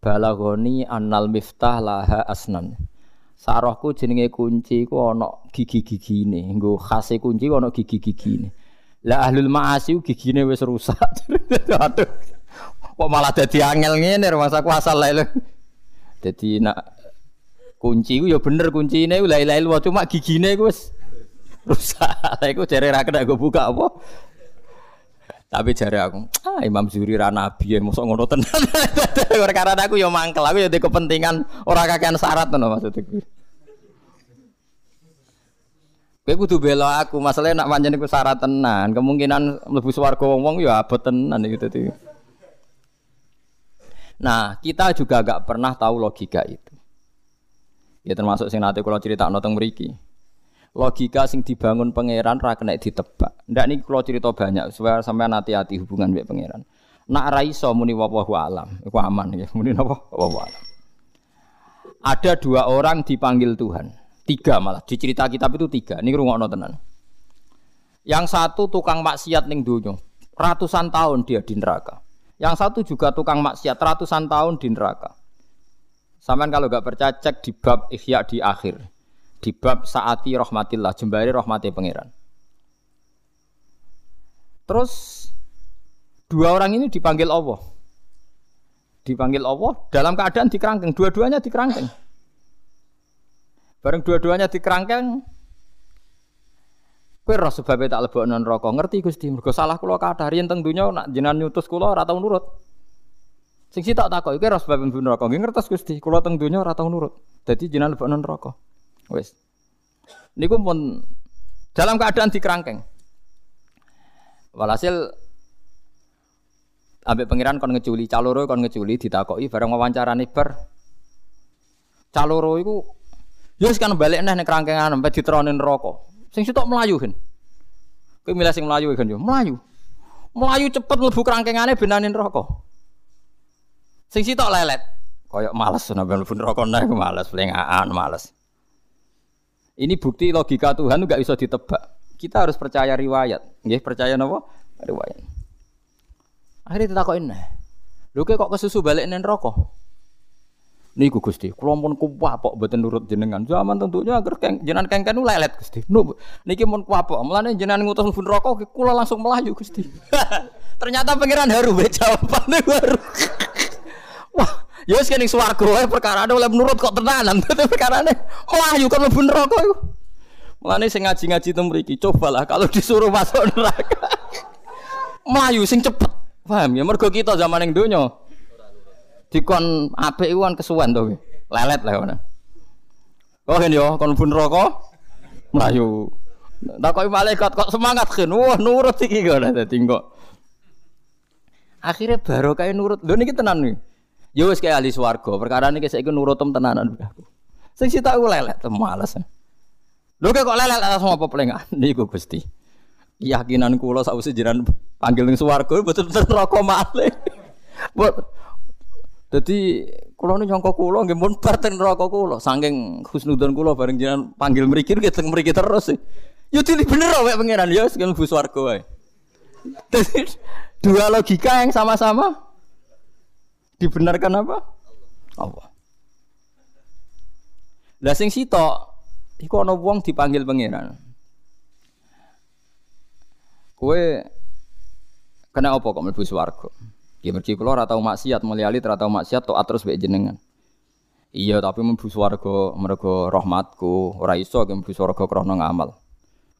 Balagoni annal miftah laha asnan. Sarohku jenenge kunci ku ana gigi-gigine. Nggo khase kunci ku ana gigi-gigine. Lah ahlul ma'asi gigine wis rusak. Aduh. Kok malah dadi angel ngene masa kuasa lae. Dadi nak kunci ku ya bener kuncine la ilaha illallah cuma gigine ku wis rusak. Lah iku jare ra kena go buka apa? Tapi jare aku, ah Imam Zuri ra nabi ya mosok ngono tenan. Karena aku ya mangkel, aku ya di kepentingan ora kakean syarat ngono maksudku. Kowe kudu bela aku, masalahnya nak pancen iku syarat tenan, kemungkinan mlebu swarga wong-wong ya abot tenan iki dadi. Nah, kita juga gak pernah tahu logika itu. Ya termasuk sing nate kula critakno teng mriki logika sing dibangun pangeran ra ditebak. Ndak niki kula cerita banyak supaya sampean hati-hati hubungan mbek pangeran. Nak ra iso muni wallahu alam, iku aman ya. Muni napa? Alam. Ada dua orang dipanggil Tuhan. Tiga malah di cerita kitab itu tiga. Ini rungokno tenan. Yang satu tukang maksiat ning donya. Ratusan tahun dia di neraka. Yang satu juga tukang maksiat ratusan tahun di neraka. Saman kalau gak percaya cek di bab Ihya di akhir di bab saati rahmatillah jembari rahmati pangeran. Terus dua orang ini dipanggil Allah. Dipanggil Allah dalam keadaan dikerangkeng, dua-duanya dikerangkeng. Bareng dua-duanya dikerangkeng, kowe roh sebab tak lebokno neraka. Ngerti Gusti, mergo salah kula kathah riyen teng donya nak jenengan nyutus kula ora nurut. Sing sitok takoki kowe roh sebab mlebu neraka. Nggih ngertos Gusti, kula teng donya ora tau nurut. Dadi jenengan lebokno neraka. Wes. Niku pun dalam keadaan dikerangkeng. Walhasil ambek pangeran kon ngeculi, caloro kon ngeculi ditakoki bareng wawancarane bar. Caloro iku ya wis kan balik neh ning kerangkengan sampai diteronin neraka. Sing sitok kan. Kowe milih sing melayu kan yo, melayu. Melayu cepet mlebu kerangkengane benanin rokok. Sing sitok lelet. Kayak males nambah mlebu neraka nek males, plengaan males. Ini bukti logika Tuhan nggak bisa ditebak. Kita harus percaya riwayat. Nggih, percaya napa? Riwayat. Akhirnya ditakokin nah. Lho kok kesusu balik nen rokok? Niku Gusti, kula pun kuwapok mboten nurut jenengan. Zaman tentunya agar keng, jenengan kengken lelet Gusti. Nu, niki mun kuwapok, mulane jenengan ngutus mlebu neraka kula langsung melayu Gusti. Ternyata pangeran haru be jawabane baru. Wah, ya wis kene swarga wae perkara oleh menurut kok tenanan. Perkarane melayu kan mlebu neraka iku. Mulane sing ngaji-ngaji teng mriki, cobalah kalau disuruh masuk neraka. melayu sing cepet. Paham ya mergo kita zaman yang donya dikon apik iku kan kesuwen to. Lelet lah ngono. Oh kan yo kon pun rokok mlayu. Takoki malaikat kok semangat kan. Wah nurut iki kok dadi kok. Akhirnya baru kayak nurut. Lho niki tenan nih. Yo wis kayak ahli swarga. Perkara niki saiki nurutem tenanan. Sing sita aku lelet males. Lho kok lelet langsung apa pelengan niku Gusti. Keyakinan kula sakwise jiran panggil ning swarga betul-betul neraka malih. Jadi kula nu nyangka kula nggih mun bar teng neraka kula saking husnudon kula bareng jenengan panggil mriki nggih teng mriki terus. Yo dili bener wae pangeran yo sing mlebu swarga. Jadi dua logika yang sama-sama dibenarkan apa? Allah. Lah sing sitok iku ana wong dipanggil pangeran. Kowe kena apa kok mlebu swarga? Ya mergi kula ora tau maksiat, mulyali ora tau maksiat tok terus mbek jenengan. Iya, tapi mlebu swarga mergo rahmatku, ora iso ge mlebu swarga krana ngamal.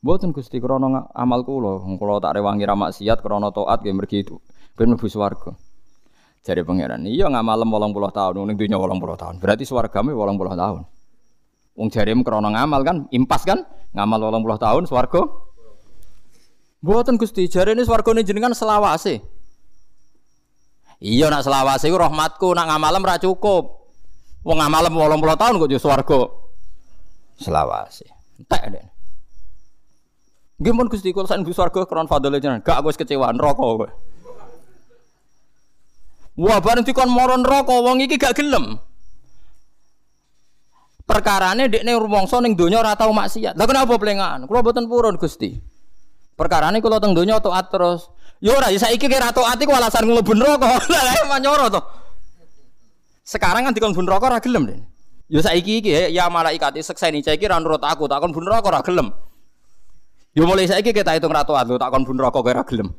Mboten Gusti krana amal kula, kula tak rewangi ra maksiat krana taat ge mergi itu ben mlebu swarga. Jare pangeran, iya ngamalem 80 tahun ning dunya 80 tahun. Berarti swargame 80 tahun. Wong jarem krana ngamal kan, impas kan? Ngamal 80 tahun swarga. Mboten Gusti, jarene swargane jenengan selawase. Iya nak selawase iku rahmatku, nak ngamalem ra cukup. Wong ngamalem 80 tahun kok yo swarga. Selawase. Entek deh. Nggih mun Gusti kula sak swarga kron fadhole jenengan. Gak wis kecewa neraka kowe. Wah bareng dikon moro neraka wong iki gak gelem. Perkarane dekne rumangsa ning donya ora tau maksiat. Lah kenapa plengan? Kula boten purun Gusti. Perkarane kula teng donya taat terus. Yo ora, ya saiki kira taat iku alasan mlebu neraka. Lah emang nyoro to. Sekarang kan dikon neraka ora gelem, Den. Yo saiki iki ya malaikat sekseni saiki ra nurut aku, takon bun neraka ora gelem. Yo mulai saiki kita hitung ra taat, takon bun neraka ora gelem.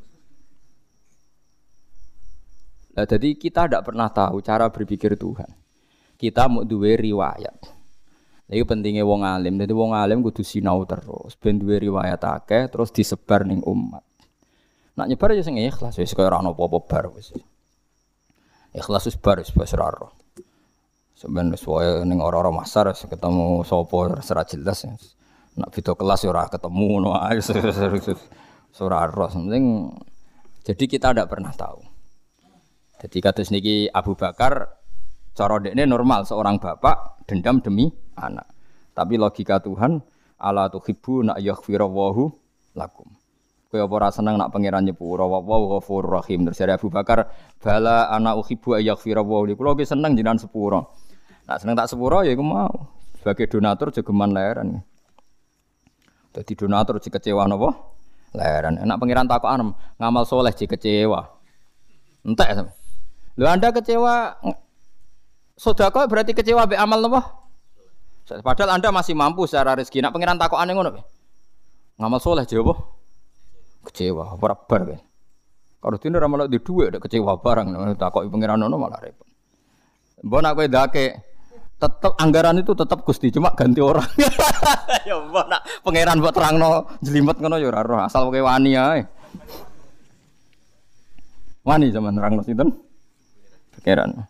Nah, jadi kita tidak pernah tahu cara berpikir Tuhan. Kita mau duwe riwayat. Ini pentingnya wong alim. Jadi wong alim kudu sinau terus. Ben duwe riwayat akeh terus disebar ning umat. Nak nyebar ya sing ikhlas wis kaya ora ono apa-apa bar wis. Ikhlas wis bar wis wis ora ora. Sampeyan wis wae ning ora-ora masar ketemu sapa ora jelas. Nak video kelas ya ora ketemu ngono ae. Ora ora. Penting jadi kita tidak pernah tahu. Jadi kata niki Abu Bakar cara dekne normal seorang bapak dendam demi anak. Tapi logika Tuhan ala tuhibbu nak yaghfirallahu lakum. Kowe apa ora seneng nak pangeran nyepuro wa wa ghafurur rahim. Terus dari Abu Bakar, bala ana uhibbu ayaghfira wa li. Kulo seneng jenengan sepuro. Nak seneng tak sepuro ya iku mau. Sebagai donatur leheran. Dadi donatur jek kecewa napa? Leheran. Nak pangeran takokan ngamal soleh jek kecewa. Entek sampe. Lho Anda kecewa sedekah berarti kecewa be amal napa? Padahal Anda masih mampu secara rezeki. Nak pangeran takokane ngono Ngamal soleh jawab kecewa ora bar kan kalau dene ora malah di dhuwit ada kecewa barang takoki pangeran ono malah repot. Mbok nak kowe dake tetap anggaran itu tetap Gusti cuma ganti orang. Ya mbok nak pangeran buat terangno jelimet ngono ya ora asal kowe wani ae. Wani zaman terangno sinten? Pangeran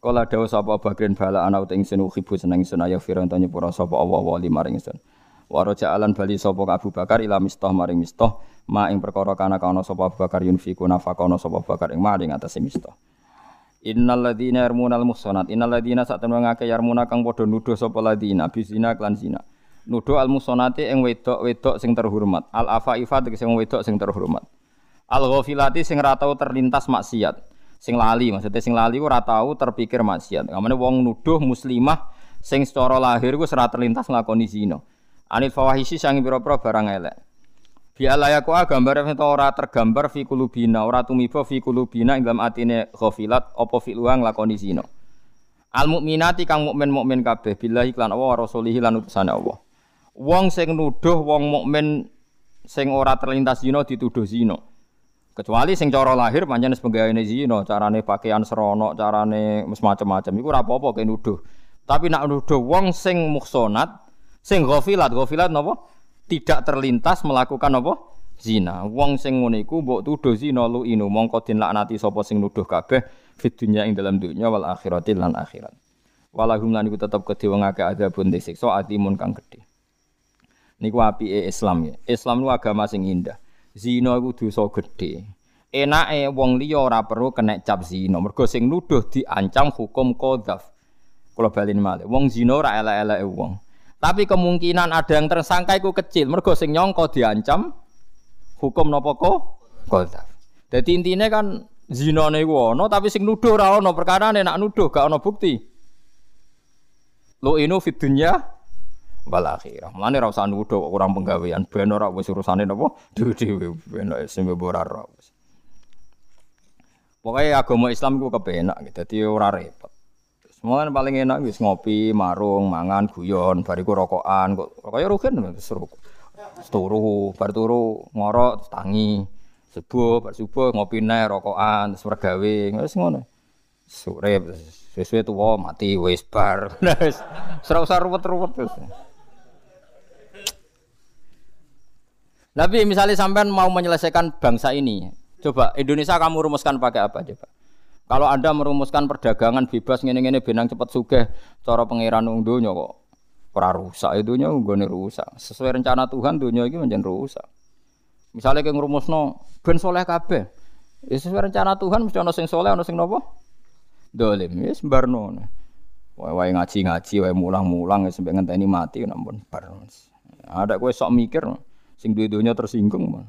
Kala dawa sapa bagren bala ana uting sinu khibu seneng sun ayo firan tanya pura sapa Allah wa maring sun. Waraja alan bali sapa Abu Bakar ila mistah maring mistah ma ing perkara kana kana sapa Abu Bakar yunfiku nafakono sapa Bakar ing maring atase mistah. Innal ladzina yarmunal muhsanat innal ladzina satemene ngake yarmuna kang padha nuduh sapa ladzina bisina klan zina. nuduh al musonati ing wedok-wedok sing terhormat. Al afaifa tegese sing wedok sing terhormat. Al ghafilati sing ora tau terlintas maksiat. Sing lali maksudnya sing lali ora tau terpikir maksiat. Kamane wong nuduh muslimah sing secara lahir ku ora terlintas nglakoni zina. Anil fawahisi sangi pira-pira barang elek. Bi alayaku gambar itu ora tergambar fi kulubina, ora tumiba fi kulubina ing dalam atine ghafilat apa fi luang lakoni zina. Al mukminati kang mukmin mukmin kabeh billahi lan Allah wa rasulihi lan utusane Allah. Wong sing nuduh wong mukmin sing ora terlintas zina dituduh zina. Kecuali sing cara lahir pancen sebagaimana zina, carane pakaian serono, carane macam-macam iku ora apa-apa nuduh. Tapi nak nuduh wong sing muhsonat, sing ghafilat, ghafilat napa? Tidak terlintas melakukan apa? Zina. Wong sing ngene iku mbok tuduh zina lu inu mongko den laknati sapa sing nuduh kabeh fit dunya ing dalam dunya wal akhirati lan akhirat. Walahum lan iku tetep kedhe wong akeh adabun disiksa atimun kang gedhe. Niku apike Islam ya. Islam nu agama sing indah. Zina iku dosa gedhe. Enake wong liya ora perlu kena cap zina. Mergo sing nuduh diancam hukum qadzaf. Kula balin malih. Wong zina ora elek-eleke wong. Tapi kemungkinan ada yang tersangka iku kecil. Mergo sing nyangka diancam hukum napa kok? Qadzaf. Dadi intine kan zina iku ana tapi sing nuduh ora ana perkara nak nuduh gak ana bukti lo inu fit dunya wal akhirah mlane ora usah nuduh kurang penggawean ben ora wis urusane napa dhewe-dhewe ben sing ora ora Pokoknya agama Islam ku kepenak gitu, jadi ora repot. Semua paling enak wis ngopi, marung, mangan, guyon, bariku rokokan, kok rokoknya rugen seru. Turu, bar turu, ngorok, tangi. Subuh, bar subuh ngopi nae rokokan, terus mergawe, wis ngono. Sore sesuai tuwa mati wis bar. Wis ora ruwet-ruwet terus. Tapi misalnya sampean mau menyelesaikan bangsa ini, coba Indonesia kamu rumuskan pakai apa coba? Kalau Anda merumuskan perdagangan bebas ngene-ngene benang cepat sugih cara pangeran wong donya kok ora rusak itu nya nggone rusak. Sesuai rencana Tuhan dunia iki menjadi rusak. Misalnya kayak no, ben soleh kabeh. Ya sesuai rencana Tuhan mesti ono sing soleh, ono sing nopo? Dolim, ya sembarno. Wae wae ngaji-ngaji, wae mulang-mulang ya sampai ngenteni mati nampun bar. Ada kowe sok mikir sing duwe-dunya tersinggung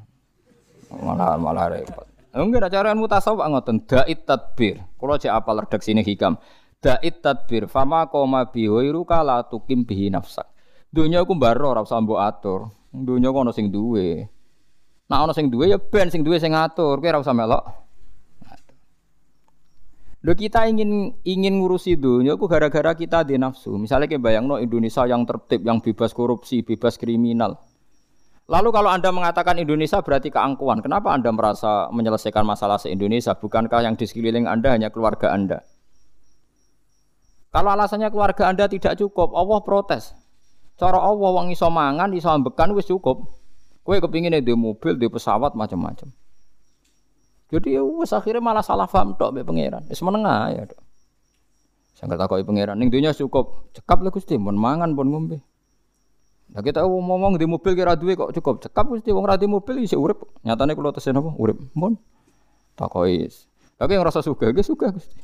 malah malah repot. Enggak ada cara mutasawuf ngoten dait tadbir. Kalau cek apal redaksine hikam. Dait tadbir fama koma bihoiru kala tukim bihi nafsak. Dunia aku mbaro ora usah mbok atur. Dunia kok ono sing duwe. Nah ana sing duwe ya ben sing duwe sing ngatur, kowe ora usah melok. Kita ingin ingin ngurusi dunia ku gara-gara kita di nafsu. Misalnya kayak bayangno Indonesia yang tertib, yang bebas korupsi, bebas kriminal. Lalu kalau Anda mengatakan Indonesia berarti keangkuhan, kenapa Anda merasa menyelesaikan masalah se-Indonesia? Bukankah yang di sekeliling Anda hanya keluarga Anda? Kalau alasannya keluarga Anda tidak cukup, Allah protes. Cara Allah wong iso mangan, iso ambekan wis cukup. Kue kepingin di mobil, di pesawat macam-macam. Jadi ya wes akhirnya malah salah paham tok be pangeran. Wis menengah ya tok. Kata kau pangeran, ning dunia cukup, cekap lah gusti, pun mangan pun ngombe. Nah kita ngomong di mobil kira duit kok cukup, cekap gusti, wong radi mobil isi urip. Nyatanya kalau tesen apa, urip. Takoi. Tapi yang rasa suka, gue suka gusti.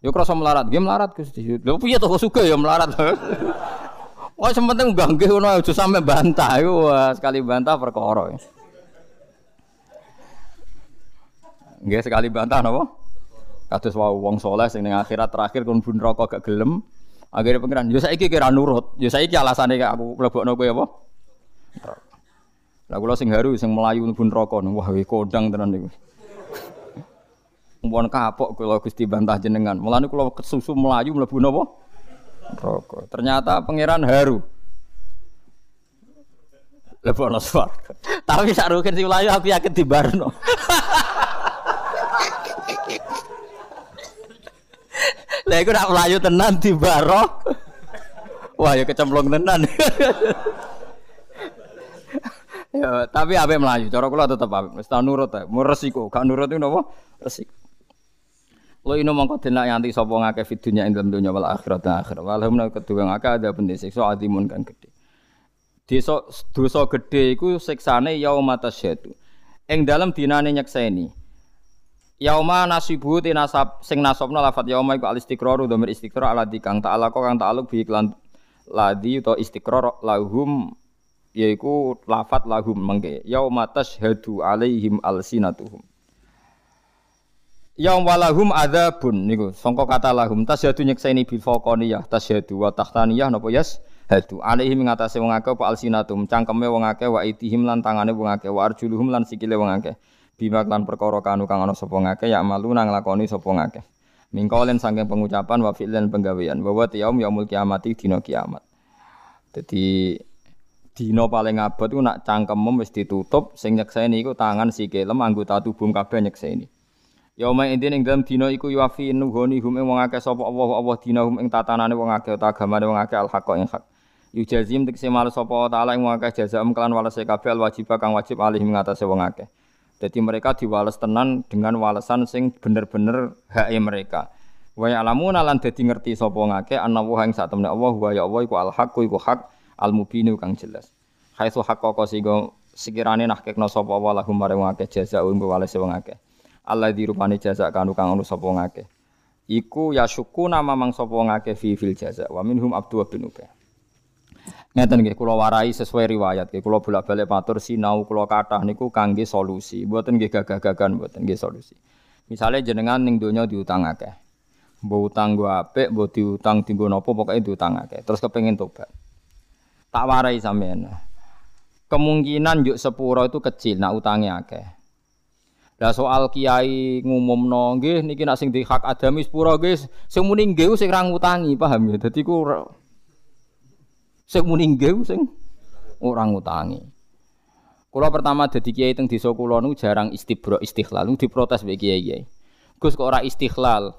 Yo kerasa melarat, gue melarat gusti. Lalu punya toko suka ya melarat. Wah, sementing ganggu ngono aja sampe bantah iku sekali bantah perkara. Nggih sekali bantah napa? Kados wae wong saleh sing ning akhirat terakhir kon bun rokok gak gelem. Akhirnya pengiran, yo saiki kira nurut. Yo saiki alasane aku mlebokno kowe apa? Lah kula sing haru sing melayu bun rokok wah kodang tenan niku. Mumpun kapok kula Gusti bantah jenengan. Mulane kula kesusu melayu mlebu napa? rokok. Ternyata pangeran haru. Lebono swarga. Tapi sak rugen sing mlayu aku yakin di Lah iku nak mlayu tenan di baro. Wah, ya kecemplung tenan. ya, tapi ape melayu, cara kula tetep ape. Wis nurut mau resiko, gak nurut itu napa? Resiko. Lo ino mongko dina yanti sapa ngake fid dunya ing dalem dunya wal akhirat dan akhirat. Walhamna kedua ngake ada pendisiksa adimun kan gede. Dosa dosa gede iku siksane yaumata syaitu. Ing dalem dinane nyekseni. Yauma nasibu tinasab sing nasabna lafat yauma iku al istiqraru dhamir istiqrar ala dikang ta'ala kok kang ta'aluk bi iklan ladhi atau istiqrar lahum yaiku lafat lahum mengke. Yauma tashhadu alaihim alsinatuhum. Yaum walahum adzabun niku sangka kata lahum. Tasyadu nyekseni bil faqaniyah tasyadu wa tahtaniyah napa yas hadu alaihim ngatasé wong akeh apa alsinatum cangkeme wong akeh wa itihim lan tangane wong akeh wa arjuluhum lan sikile wong akeh bima lan perkara kanu kang ana sapa ngakeh ya malu nang lakoni sapa ngakeh mingkolen saking pengucapan wa fi'lan penggawean bahwa yaum yaumul kiamati dina kiamat jadi dina paling abot ku nak cangkemem wis ditutup sing nyekseni iku tangan sikile anggota tubuh kabeh nyekseni Yauma idin ing dalam dina iku yuafi nuhoni hum ing wong akeh sapa Allah Allah dina hum ing tatanane wong akeh ta agamane wong akeh al ing hak. Yujazim tekse mal sapa taala ing wong akeh jazaam kelan walase kabeh al kang wajib alih ing atase wong akeh. Jadi mereka diwales tenan dengan walesan sing bener-bener hak mereka. Wa ya'lamuna lan dadi ngerti sapa ngake ana wa ing sak temne Allah wa ya Allah iku al haqqu iku hak al mubinu kang jelas. Haitsu haqqqa sing sekirane nahkekno sapa wa lahum marang wong akeh jazaa'un walase wong akeh. Allah dirupani jaza kanu kang ono sapa ngake. Iku ya syuku nama mang sapa ngake fi fil jaza wa minhum Abdu bin Ubay. Ngeten nggih kula warai sesuai riwayat nggih kula bolak-balik matur sinau kula kathah niku kangge solusi, mboten nggih gagah-gagahan mboten nggih solusi. Misalnya jenengan ning donya diutang akeh. Mbok utang gua apik, mbok diutang dienggo napa pokoke diutang akeh. Terus kepengin tobat. Tak warai sampean. Kemungkinan yuk sepuro itu kecil, nak utangnya akeh. Lah soal kiai ngumumno nggih niki nak sing di hak adami sepura nggih sing muni nggih sing ra ngutangi paham ya. Dadi ku sing muni nggih sing ora ngutangi. Kula pertama dadi kiai teng desa kula nu jarang istibro istighlal nu diprotes mbek kiai-kiai. Gus kok ora istighlal.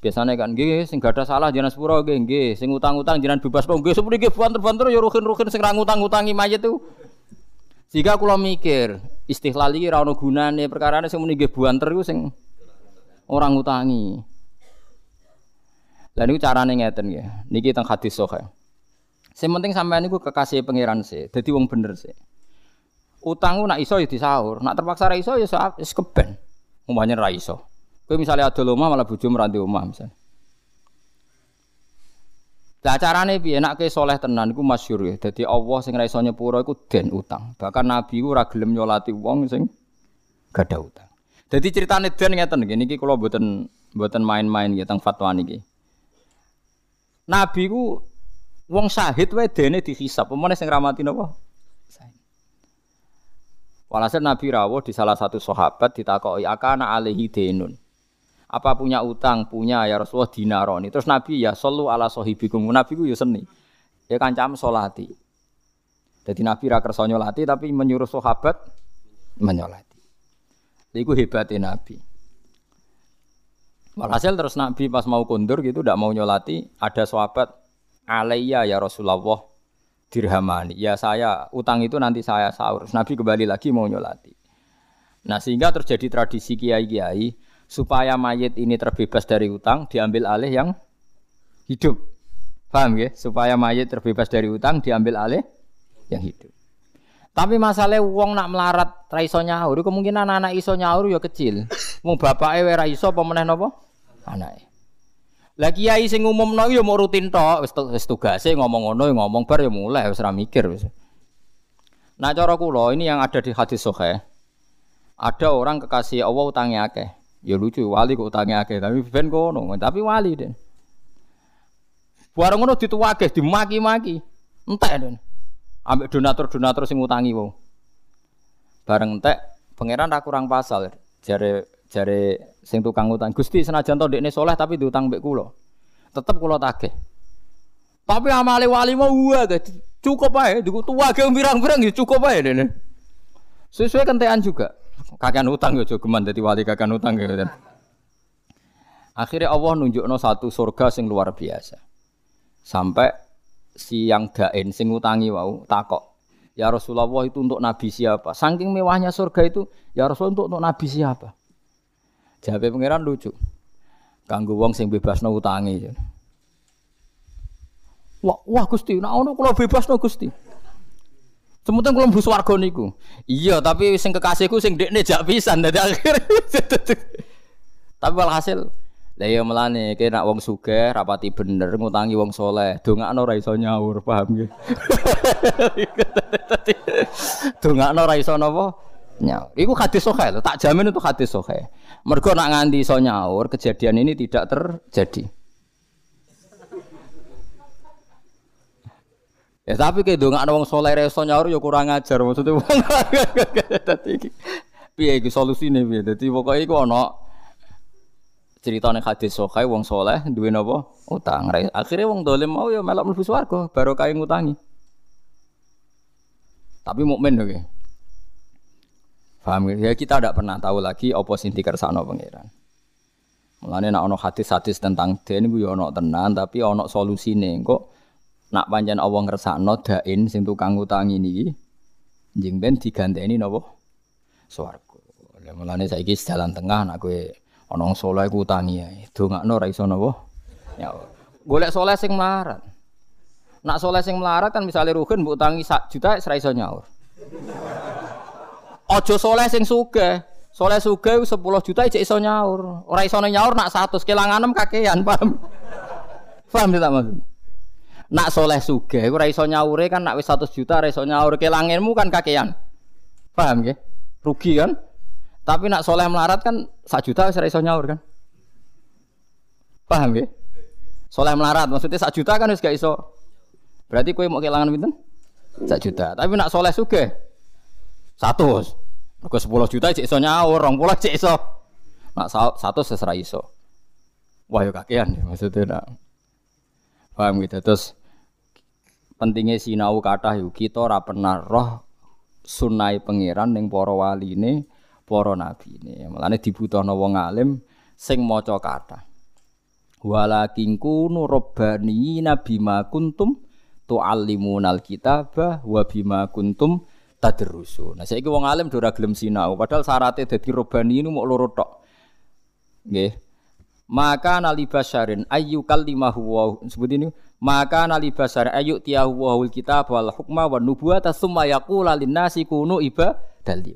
Biasanya kan nggih sing gada salah jenengan sepura nggih nggih sing utang-utang jenengan bebas kok nggih sepuri nggih banter-banter ya ruhin-ruhin sing ra ngutang-utangi mayit itu. Jika kula mikir, istihlal iki ora ono gunane, perkarane sing muni nggih buanter iku sing orang ngutangi. Lah niku carane ngeten nggih. Niki teng hadis sahih. Sing penting sampean niku kekasih pangeran sih, dadi wong bener sih. Utangku nak iso ya disaur, nak terpaksa ra iso ya wis keben. Umpamane ra iso. Kowe misalnya ada omah malah bojo meranti omah misalnya. Lah carane piye nek ke saleh tenan iku masyhur ya. Dadi Allah sing ra iso nyepuro iku den utang. Bahkan nabi ku ora gelem nyolati wong sing gada utang. Dadi ceritane den ngeten nggih niki kula mboten mboten main-main nggih teng fatwa niki. Nabi ku wong syahid wae dene dihisab. Pemene sing ramati napa? Walhasil Nabi rawuh di salah satu sahabat ditakoki akana alaihi denun. Apa punya utang? Punya ya Rasulullah dinaroni. Terus Nabi ya solu ala sohibikum. Nabi ku ya seni. Ya kancam solati. Jadi Nabi ra kersa nyolati tapi menyuruh sahabat menyolati. Iku hebatnya Nabi. Walhasil terus Nabi pas mau kundur gitu tidak mau nyolati, ada sahabat alaiya ya Rasulullah dirhamani. Ya saya utang itu nanti saya sahur. Nabi kembali lagi mau nyolati. Nah sehingga terjadi tradisi kiai-kiai supaya mayit ini terbebas dari utang diambil alih yang hidup. Paham ya? Supaya mayit terbebas dari utang diambil alih yang hidup. Tapi masalah wong nak melarat ra iso kemungkinan anak iso nyaur ya kecil. Wong bapake ora iso apa meneh? Anake. Lah kiai sing umumno ya mau rutin tok, wis wis tugase ngomong ngono ya ngomong bar ya mulai wis ora mikir wis. Nah cara kula ini yang ada di hadis sahih. Ada orang kekasih Allah utangnya akeh. Ya lucu, wali kok utangnya akeh, tapi ben kono, tapi wali den. Barang ngono dituwake, dimaki-maki. Entek den. Ambek donatur-donatur sing ngutangi wong. Bareng entek, pangeran ra kurang pasal. Jare jare sing tukang utang, Gusti senajan to ndekne soleh tapi diutang mbek kula. Tetep kula tagih. Tapi amale wali mau wae cukup ae, diku tuwake pirang-pirang ya cukup ae dene. Sesuai kentean juga. Kakean utang yo jogeman dadi wali kakean utang gitu. Akhirnya Allah nunjukno satu surga sing luar biasa. Sampai si yang sing utangi wau takok. Ya Rasulullah itu untuk nabi siapa? Saking mewahnya surga itu, ya Rasul untuk, untuk nabi siapa? Jawab pangeran lucu. Kanggo wong sing bebasno utangi. Wah, wah Gusti, nek ono kula bebasno Gusti. Semutan kalau mbus warga niku. Iya, tapi sing kekasihku sing dekne jak pisan dadi akhir. tapi walhasil Lah ya melane kene nak wong sugih rapati bener ngutangi wong soleh, dongakno ora iso nyaur, paham nggih. dongakno ora iso? Nyaur. Iku hadis sahih lho, tak jamin itu hadis sahih. Mergo nak nganti iso nyaur, kejadian ini tidak terjadi. Ya tapi kayak dong ada wong soleh reso nyaur ya kurang ajar maksudnya wong. Dadi piye iki solusine piye? Dadi pokoke iku ana ceritane hadis sokai wong soleh duwe napa utang. Akhirnya wong dolim mau ya melok mlebu swarga baru kae ngutangi. Tapi mukmin oke. Okay. Paham ya kita tidak pernah tahu lagi apa sing dikersakno pangeran. Mulane nek ana hadis-hadis tentang den ku ya ana tenan tapi ana solusine. Kok nak pancen Allah ngersakno dain sing tukang utangi niki njing ben diganteni napa swarga. Lah mulane saiki jalan tengah nak kowe ana saleh ku utangi ae. Dongakno ora iso napa? Ya. Golek saleh sing melarat. Nak saleh sing melarat kan misalnya rugen mbok utangi sak juta ora iso nyaur. Aja saleh sing sugih. Soleh sugih 10 juta ijek iso nyaur. Ora iso nyaur nak 100 kelanganem kakean, paham? Paham tidak maksud? Nak soleh suge, ora iso nyaure kan nak 100 juta ora iso nyaur kelangenmu kan kakean. Paham nggih? Rugi kan? Tapi nak soleh melarat kan 1 juta wis ora iso nyaur kan? Paham nggih? Soleh melarat maksudnya 1 juta kan wis gak iso. Berarti kowe mau kelangan pinten? 1 juta. Tapi nak soleh suge 100. Mergo 10 juta cek iso nyaur, 20 cek iso. Nak 100 wis ora iso. Wah yo kakean maksudnya nak. Paham gitu. Terus pentingnya sinau kata yuk kita ora pernah roh sunai pangeran ning para waline para nabine mulane dibutuhno wong alim sing maca kata walakin kunu rabbani nabima kuntum tuallimunal kitaba wa bima kuntum tadrusu. Nah saiki wong alim ora gelem sinau. Padahal syaratnya dadi robbani ini mau loro tok. Nggih. Maka nalibas syarin ayu kalimahu wa sebut ini maka nali basar ayu tiyahu wahul kitab wal hukma wan nubuwata summa yaqula linnasi kunu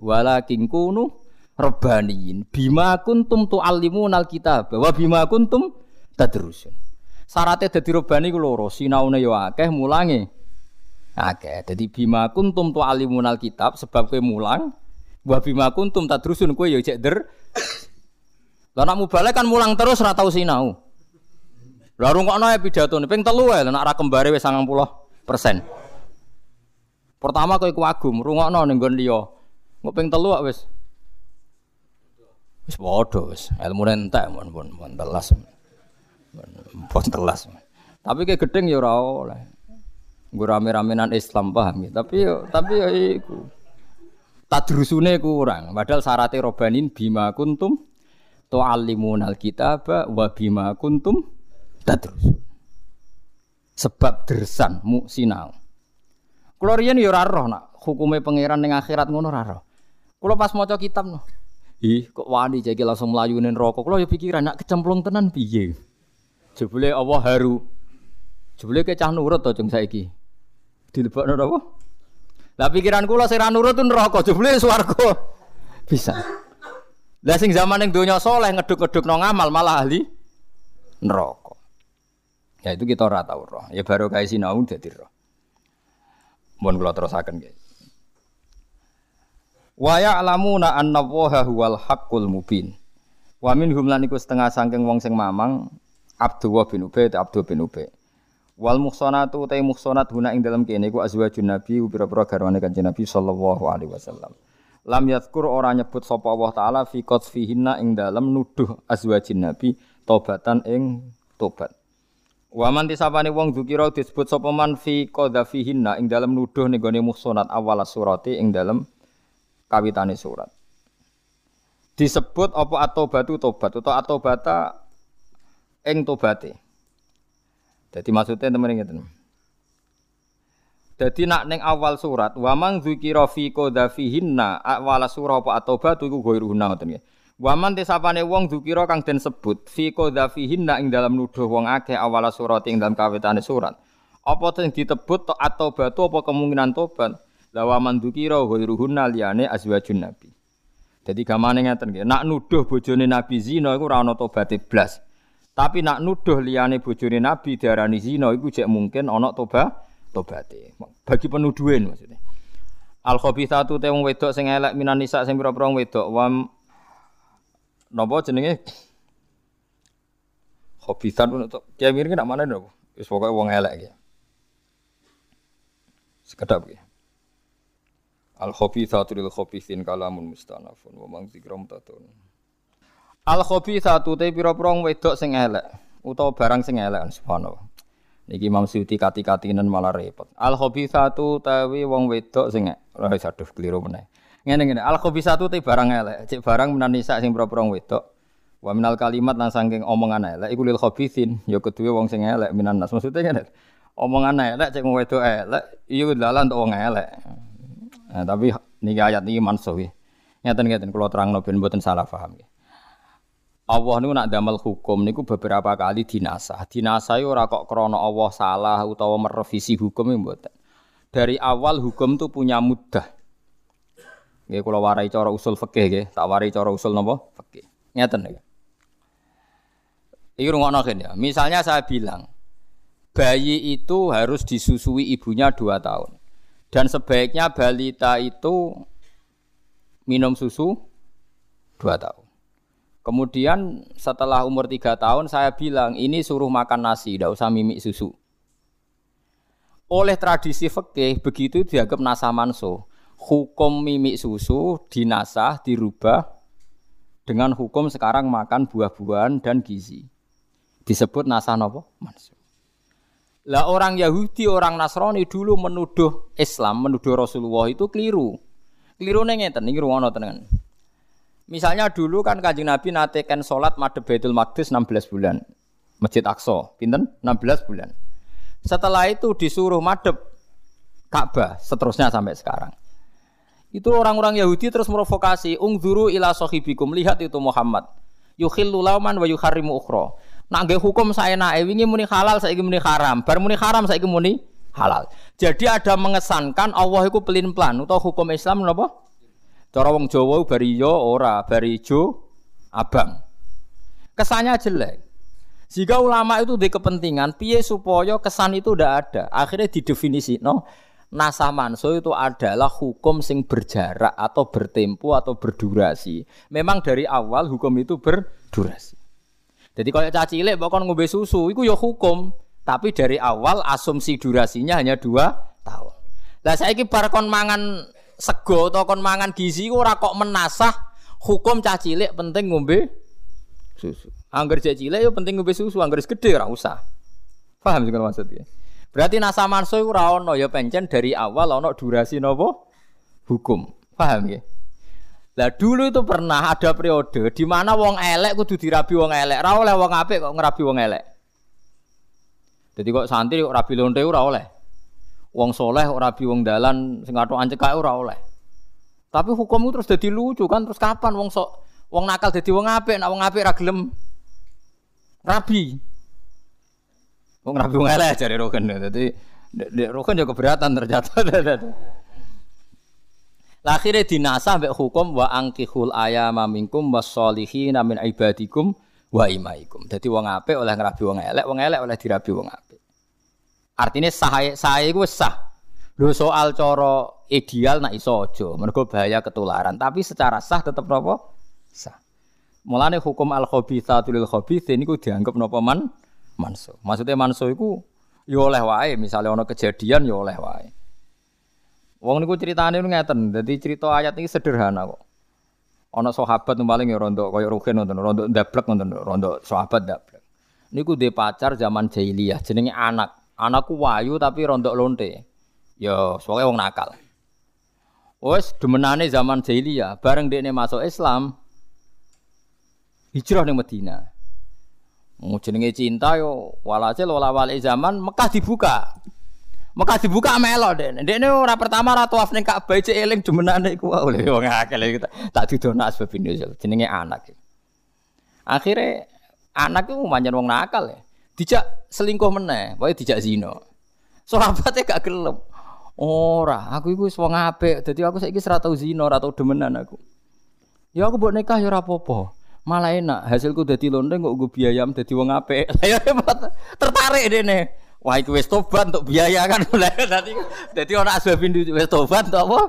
walakin kunu rabbaniyin bima kuntum tuallimunal kitab wa bima kuntum tadrusun. Syaratnya dadi rabbani ku loro sinaune yo akeh mulange akeh dadi bima kuntum tuallimunal kitab sebab kowe mulang wa bima kuntum tadrusun kowe yo cek der lah nak mubalek kan mulang terus ora tau sinau Lah rungokno ya pidatone ping telu wae nek ra kembare wis 90%. Pertama kowe kagum, rungokno ning nggon liya. Engko ping telu wis wis padha wis ilmune entek mun pun pun telas. Pun telas. Tapi kayak gedeng ya ora oleh. Gue rame-ramenan Islam paham ya. Tapi yo tapi yo iku. Tadrusune kurang. Padahal syaratnya robanin bima kuntum tu'allimunal kitaba wa bima kuntum tadrus. Sebab dersan mu sinau. Kulo riyen ya ora nak hukume pangeran ning akhirat ngono ora roh. Kulo pas maca kitab no. Ih, kok wani jadi langsung melayu ning neraka. Kulo ya pikiran nak kecemplung tenan piye. Jebule Allah haru. Jebule ke cah nurut to jeng saiki. Dilebokno apa? Lah pikiran kula sing ra nurut neraka, jebule swarga. Bisa. Lah sing zaman ning donya soleh ngeduk-ngeduk no ngamal malah ahli neraka. Ya itu kita ora tau roh. Ya baru kayak sinau dadi roh. Mohon kula terusaken guys. Wa ya'lamuna anna Allaha huwal haqqul mubin. Wa minhum lan iku setengah sangking wong sing mamang Abdullah bin Ubay Abdul bin Ubay. Wal muhsanatu utai muhsanat guna ing dalam kene iku azwajun nabi pira-pira garwane kanjeng Nabi sallallahu alaihi wasallam. Lam yadhkur ora nyebut sapa Allah taala fi qadfihinna ing dalam nuduh azwajin nabi tobatan ing tobat. Waman tisapane wong dzukira disebut sapa man fi qadhafihinna ing dalam nuduh ning gone muhsanat awal surati ing dalam kawitane surat. Disebut apa atobatu tobat atau atobata ing tobate. Jadi maksudnya temen ngeten. Jadi nak neng awal surat, waman dzukira fi qadhafihinna awal surah apa atobatu iku ghairuhunna ngoten nggih. Waman tesapane wong dzukira kang den sebut fi qadzafihinna ing dalam nuduh wong akeh awala surat ing dalam kawitane surat. Apa sing ditebut atau batu apa kemungkinan tobat? La waman dzukira ghairuhunna liyane azwajun nabi. Jadi gamane ngeten nggih, nak nuduh bojone Nabi zina iku ora ana tobaté blas. Tapi nak nuduh liyane bojone Nabi diarani zina iku jek mungkin ana toba tobate. Bagi penuduhan maksudnya. Al khabithatu te wong wedok sing elek minan nisa sing pira-pira wedok wa napa jenenge khabithan untuk kiai mirip nak mana napa wis pokoke wong elek ya. Sekedap ya. Al khabithatu lil khabithin kalamun mustanafun wa mang tatun. Al khabithatu te pira-pira wedok sing elek utawa barang sing elek subhanallah. Niki Imam Suyuti kati-katinen malah repot. Al khabithatu tawi wong wedok sing ora aduh keliru meneh. Ngene ngene, al khabithatu te barang elek, cek barang menan nisa sing pira-pira wedok. Wa minal kalimat lan saking omongan elek iku lil khabithin, ya kedue wong sing elek minan nas. Maksudnya ngene. Omongan elek cek wedok elek, iya dalan untuk wong elek. Nah, tapi niki ayat niki mansuh. Ngeten-ngeten kula terangno ben mboten salah paham. Ya. Allah niku nak damel hukum niku beberapa kali dinasah. Dinasah ora kok krana Allah salah utawa merevisi hukum mboten. Dari awal hukum tuh punya mudah. Nggih kula warai cara usul fikih nggih, tak warai cara usul napa? Fikih. Ngeten nggih. Iki rungokno ya. Misalnya saya bilang bayi itu harus disusui ibunya dua tahun. Dan sebaiknya balita itu minum susu dua tahun. Kemudian setelah umur tiga tahun saya bilang ini suruh makan nasi, tidak usah mimik susu. Oleh tradisi fikih begitu dianggap nasah manso. Hukum mimik susu dinasah dirubah dengan hukum sekarang makan buah-buahan dan gizi. Disebut nasah nopo manso. Lah orang Yahudi, orang Nasrani dulu menuduh Islam, menuduh Rasulullah itu keliru. Keliru ngeten, ini ruwono tenan. Misalnya dulu kan kanjeng Nabi natekan sholat madhep Baitul Maqdis 16 bulan. Masjid Aqsa, pinten? 16 bulan. Setelah itu disuruh madhep Ka'bah, seterusnya sampai sekarang. Itu orang-orang Yahudi terus merovokasi, ungzuru ila sahibikum, lihat itu Muhammad. Yukhillu lauman wa yuharrimu ukhra. Nak hukum saya nae wingi muni halal saiki muni haram, bar muni haram saiki muni halal. Jadi ada mengesankan Allah itu pelin plan atau hukum Islam napa? Cara wong Jawa bari yo ora, bari ijo abang. Kesannya jelek. Jika ulama itu di kepentingan, piye supaya kesan itu tidak ada. Akhirnya didefinisi, no, nasah manso itu adalah hukum sing berjarak atau bertempo atau berdurasi. Memang dari awal hukum itu berdurasi. Jadi kalau caci cilik bahkan ngombe susu, itu ya hukum. Tapi dari awal asumsi durasinya hanya dua tahun. Lah saya ini kon mangan sego atau kon mangan gizi ora kok menasah hukum cah cilik penting ngombe susu. Angger cah cilik yo penting ngombe susu, angger gede ora usah. Paham sing maksudnya? Berarti nasa manso ora ono ya pencen dari awal ono durasi nopo hukum. Paham ya? Lah dulu itu pernah ada periode di mana wong elek kudu dirabi wong elek, ora oleh wong apik kok ngerabi wong elek. Jadi kok santri kok rabi lonte ora oleh wong soleh ora bi wong dalan sing atok ancekake ora oleh. Tapi hukum itu terus jadi lucu kan terus kapan wong sok wong nakal jadi wong apik nak wong apik ra gelem rabi. Wong rabi wong elek jare roken. Dadi roken juga keberatan ternyata. Lah akhirnya dinasa mbek hukum wa angkihul ayama minkum wasolihina min ibadikum wa imaikum. Jadi wong apik oleh ngrabi wong elek, wong elek oleh dirabi wong apik. Artinya sah sah gue sah. Lho soal coro ideal nak iso aja, mergo bahaya ketularan. Tapi secara sah tetap nopo? Sah. Mulane hukum al khabithatu lil khabithin niku dianggap nopo man manso. Maksudnya manso iku ya oleh wae, misalnya ono kejadian ya oleh wae. Wong niku ceritane ngeten, dadi cerita ayat ini sederhana kok. Ono sahabat paling ya rondo kaya rugen nonton, rondo ndablek nonton, rondo sahabat ndablek. Niku de pacar zaman jahiliyah jenenge anak. Anakku wayu tapi rontok lonte. Ya, soalnya wong nakal. Wes demenane zaman jahiliyah, bareng dekne masuk Islam, hijrah ning Madinah. Mau jenenge cinta yo walhasil wala wali zaman Mekah dibuka. Mekah dibuka melo dek. Dekne ora pertama ora tawaf ning Ka'bah cek eling demenane iku oleh wong akeh kita tak didono asbab jenenge anak. Akhirnya anak itu manjan wong nakal ya. Dijak selingkuh meneh, wae dijak zina. Sahabate gak gelem. Ora, aku iku wis wong apik, dadi aku saiki ora tau zina, ora tau demenan aku. Ya aku mbok nikah ya ora apa-apa. Malah enak, hasilku dadi lonte kok gue biaya dadi wong apik. Ya tertarik dene. Wah iku wis tobat untuk biaya kan. Dadi dadi ana asbabin wis tobat untuk apa?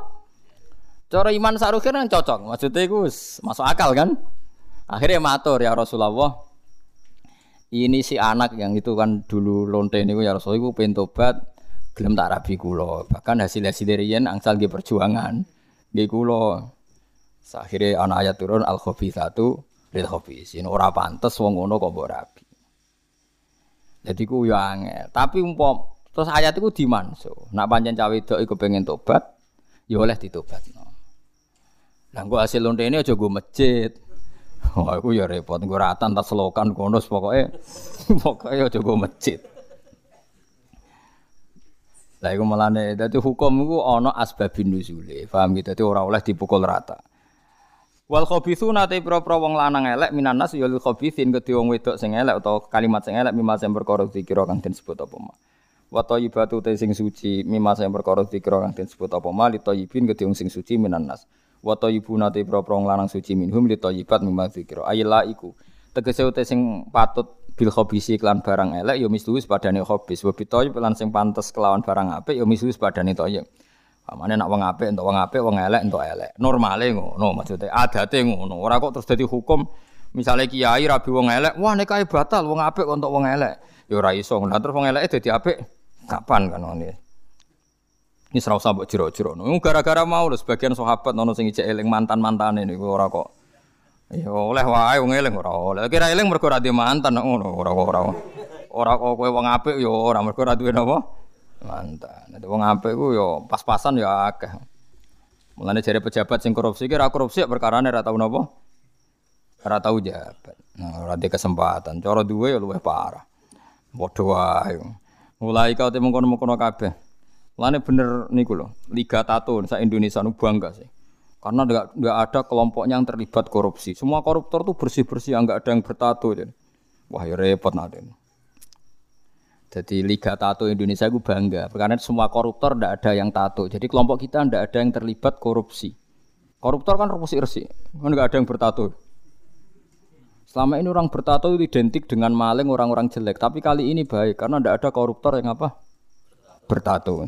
Cara iman sarukin kan cocok. Maksudnya iku masuk akal kan? Akhirnya matur ya Rasulullah. Ini si anak yang itu kan dulu lonte niku ya Rasulullah iku pengen tobat gelem tak rabi kula. Bahkan hasil-hasil dari yen angsal nggih perjuangan. Nggih kula. Akhirnya ana ayat turun al satu lil khabisin. Ora pantes wong ngono kok mbok rabi. Jadi ku yo angel. Tapi umpam terus ayat iku dimanso. Nak pancen cawe wedok iku pengen tobat, ya oleh ditobatno. Lah engko hasil ini aja gue masjid. Wah, aku ya repot gue ratan tak selokan konus pokoknya pokoknya aja masjid. Lah iku melane dadi hukum iku ana asbabin nuzule. Paham gitu? Dadi ora oleh dipukul rata. Wal khabithu nate pro-pro wong lanang elek minanas ya lil khabithin kedhe wong wedok sing elek utawa kalimat sing elek mimma sing perkara dikira kang den sebut apa mah. Wa thayyibatu te sing suci mimma sing perkara dikira kang den sebut apa mah li thayyibin kedhe wong sing suci minanas wa tayyibuna te pro-pro lanang suci minhum li tayyibat mimma dzikra ayla iku tegese ute sing patut bil khobisi klan barang elek ya mislu padane khobis wa bitoyib lan sing pantes kelawan barang apik ya mislu padane toyib Pamane nak wong apik entuk wong apik, wong elek entuk elek. Normale ngono maksudnya, adate ngono. Ora kok terus dadi hukum misalnya kiai rabi wong elek, wah nek batal wong apik untuk wong elek. Ya ora iso. Lah terus wong elek dadi apik kapan kan ngene. Ini serau sabuk jero-jero. Nung gara-gara mau lho sebagian sahabat nono sing ijek mantan-mantan ini ora kok. Ya oleh wae wong eling ora oleh. Kira eling mergo ora mantan ngono ora ora. Ora kok kowe wong apik ya ora mergo ora duwe napa? Mantan. Nek wong apik ku ya pas-pasan ya akeh. Mulane jare pejabat sing korupsi kira korupsi perkara ora tau napa? Ora tau jabat. Nah, ora kesempatan. Cara duwe ya luwih parah. Padha wae. Mulai kau temu kono-kono kabeh. Lane bener niku loh, Liga Tato sa Indonesia nu bangga sih. Karena enggak enggak ada kelompoknya yang terlibat korupsi. Semua koruptor tuh bersih-bersih, enggak ada yang bertato. Jadi. Wah, ya repot nanti. Jadi Liga Tato Indonesia gue bangga karena semua koruptor tidak ada yang tato. Jadi kelompok kita tidak ada yang terlibat korupsi. Koruptor kan korupsi resik, kan nggak ada yang bertato. Selama ini orang bertato itu identik dengan maling orang-orang jelek. Tapi kali ini baik karena tidak ada koruptor yang apa bertato.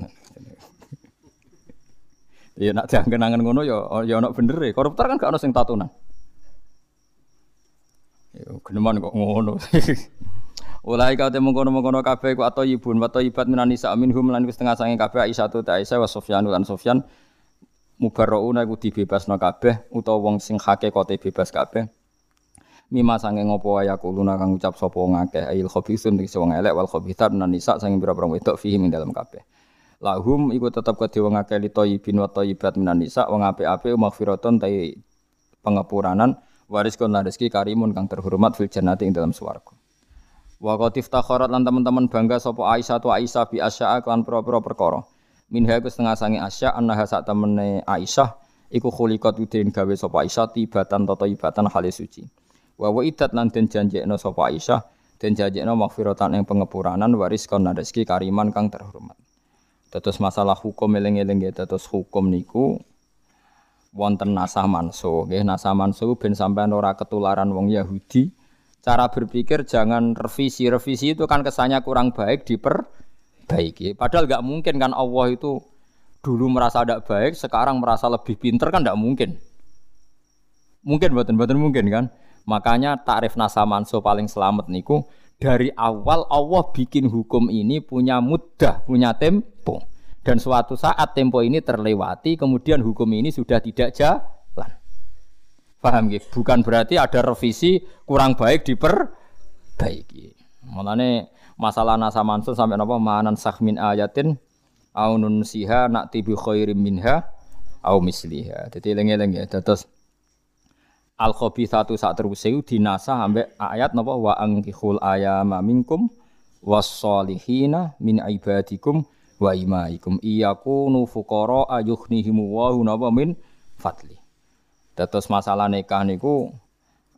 Ya nak jangan kenangan ngono ya ya ono bener e. Koruptor kan gak ono sing tatunan. Ya geneman kok ngono. Ulai kau temu kono kono kafe ku atau ibun atau ibat minan nisa minhum lan setengah sange kafe Aisyah tu Aisyah wa Sofyan lan Sofyan mubarrauna iku dibebasno kabeh utawa wong sing hakikate bebas kabeh. Mima sange ngopo ya kuluna kang ucap sapa ngakeh ail khabisun iki wong elek wal khabithat minan nisa sange pira-pira wedok fihi ing dalam kabeh. Lahum iku tetep kedhe wong akeh li thayyibin wa thayyibat minan nisa wong apik-apik maghfiratun ta pengapuranan waris kon rezeki karimun kang terhormat fil jannati ing dalam swarga. Wa qad iftakharat lan teman-teman bangga sapa Aisyah tu Aisyah bi asya'a kan pira-pira perkara. Minha iku setengah sange asya annaha sak temene Aisyah iku khuliqat udin gawe sapa Aisyah tibatan tata ibatan halis suci wa wa idat lan den janjekno sapa Aisyah den janjekno maghfiratan ing pengepuranan waris kon rezeki kariman kang terhormat Terus masalah hukum eling-eling ya, terus hukum niku wonten nasah manso, nggih nasah manso ben sampean ora ketularan wong Yahudi. Cara berpikir jangan revisi, revisi itu kan kesannya kurang baik diperbaiki. Padahal nggak mungkin kan Allah itu dulu merasa tidak baik, sekarang merasa lebih pinter kan tidak mungkin. Mungkin buatan buatan mungkin kan. Makanya tarif nasah manso paling selamat niku dari awal Allah bikin hukum ini punya mudah, punya tempo. Dan suatu saat tempo ini terlewati, kemudian hukum ini sudah tidak jalan. Paham gitu? Bukan berarti ada revisi kurang baik diperbaiki. Mulane masalah nasa mansun sampai napa manan sahmin ayatin aunun siha nak tibi khairim minha au misliha. Jadi lengi-lengi ya. Terus al satu saat terus dinasa ambek ayat napa wa angkihul ayama minkum wassolihina min ibadikum wa imaikum iyakunu fuqara ayuhnihimu wa napa min fadli. Terus masalah nikah niku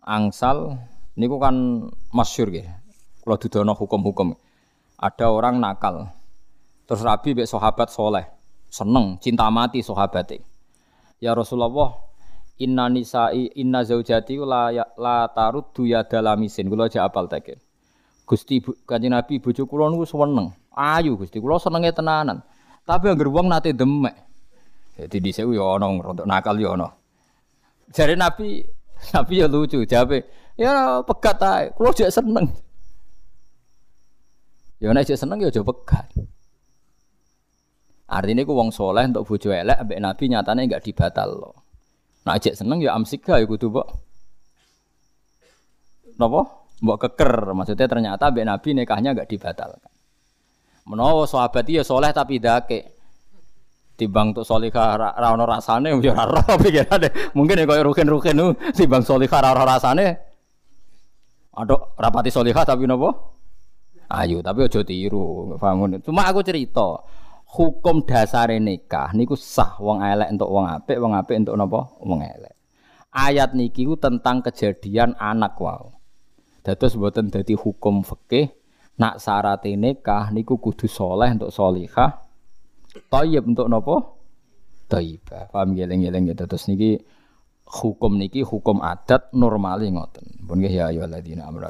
angsal niku kan masyhur nggih. Kula dudono hukum-hukum. Ada orang nakal. Terus Rabi mbek sahabat soleh, seneng, cinta mati sahabate. Ya Rasulullah, Inna nisa'i inna zaujati la ya, la taruddu ya dalamisin. Kula aja apal tekin. Gusti Kanjeng Nabi bojo kula niku seneng. Ayu Gusti kula senenge tenanan. Tapi anggere wong nate demek. Jadi dhisik yo ana rodok nakal yo ana. Jare Nabi Nabi ya lucu jawabe. Ya pegat ae. Kula jek seneng. Ya nek jek seneng ya aja pegat. Artinya ku wong soleh untuk bojo elek ambek Nabi nyatane enggak dibatal loh. Nah ajek seneng ya amsika ya kudu mbok. Napa? Mbok keker. Maksudnya ternyata mbek Nabi nikahnya enggak dibatalkan. Menawa sahabat ya soleh tapi dake. Timbang untuk solihah ra ra ono rasane ya ora ora pikirane. Mungkin ya koyo rukin-rukin nu timbang solihah ra ono rasane. Aduh, rapati solihah tapi napa? Ayo, tapi aja tiru, paham Cuma aku cerita, hukum dasar nikah niku sah wong elek untuk wong apik, wong apik untuk napa? Wong elek. Ayat niki tentang kejadian anak wow. Dados mboten dadi hukum fikih nak syarat nikah niku kudu soleh untuk solihah, thayyib untuk napa? Thayyibah. Paham geleng-geleng ya dados niki hukum niki hukum adat normali ngoten. Pun ya ayyuhalladzina amanu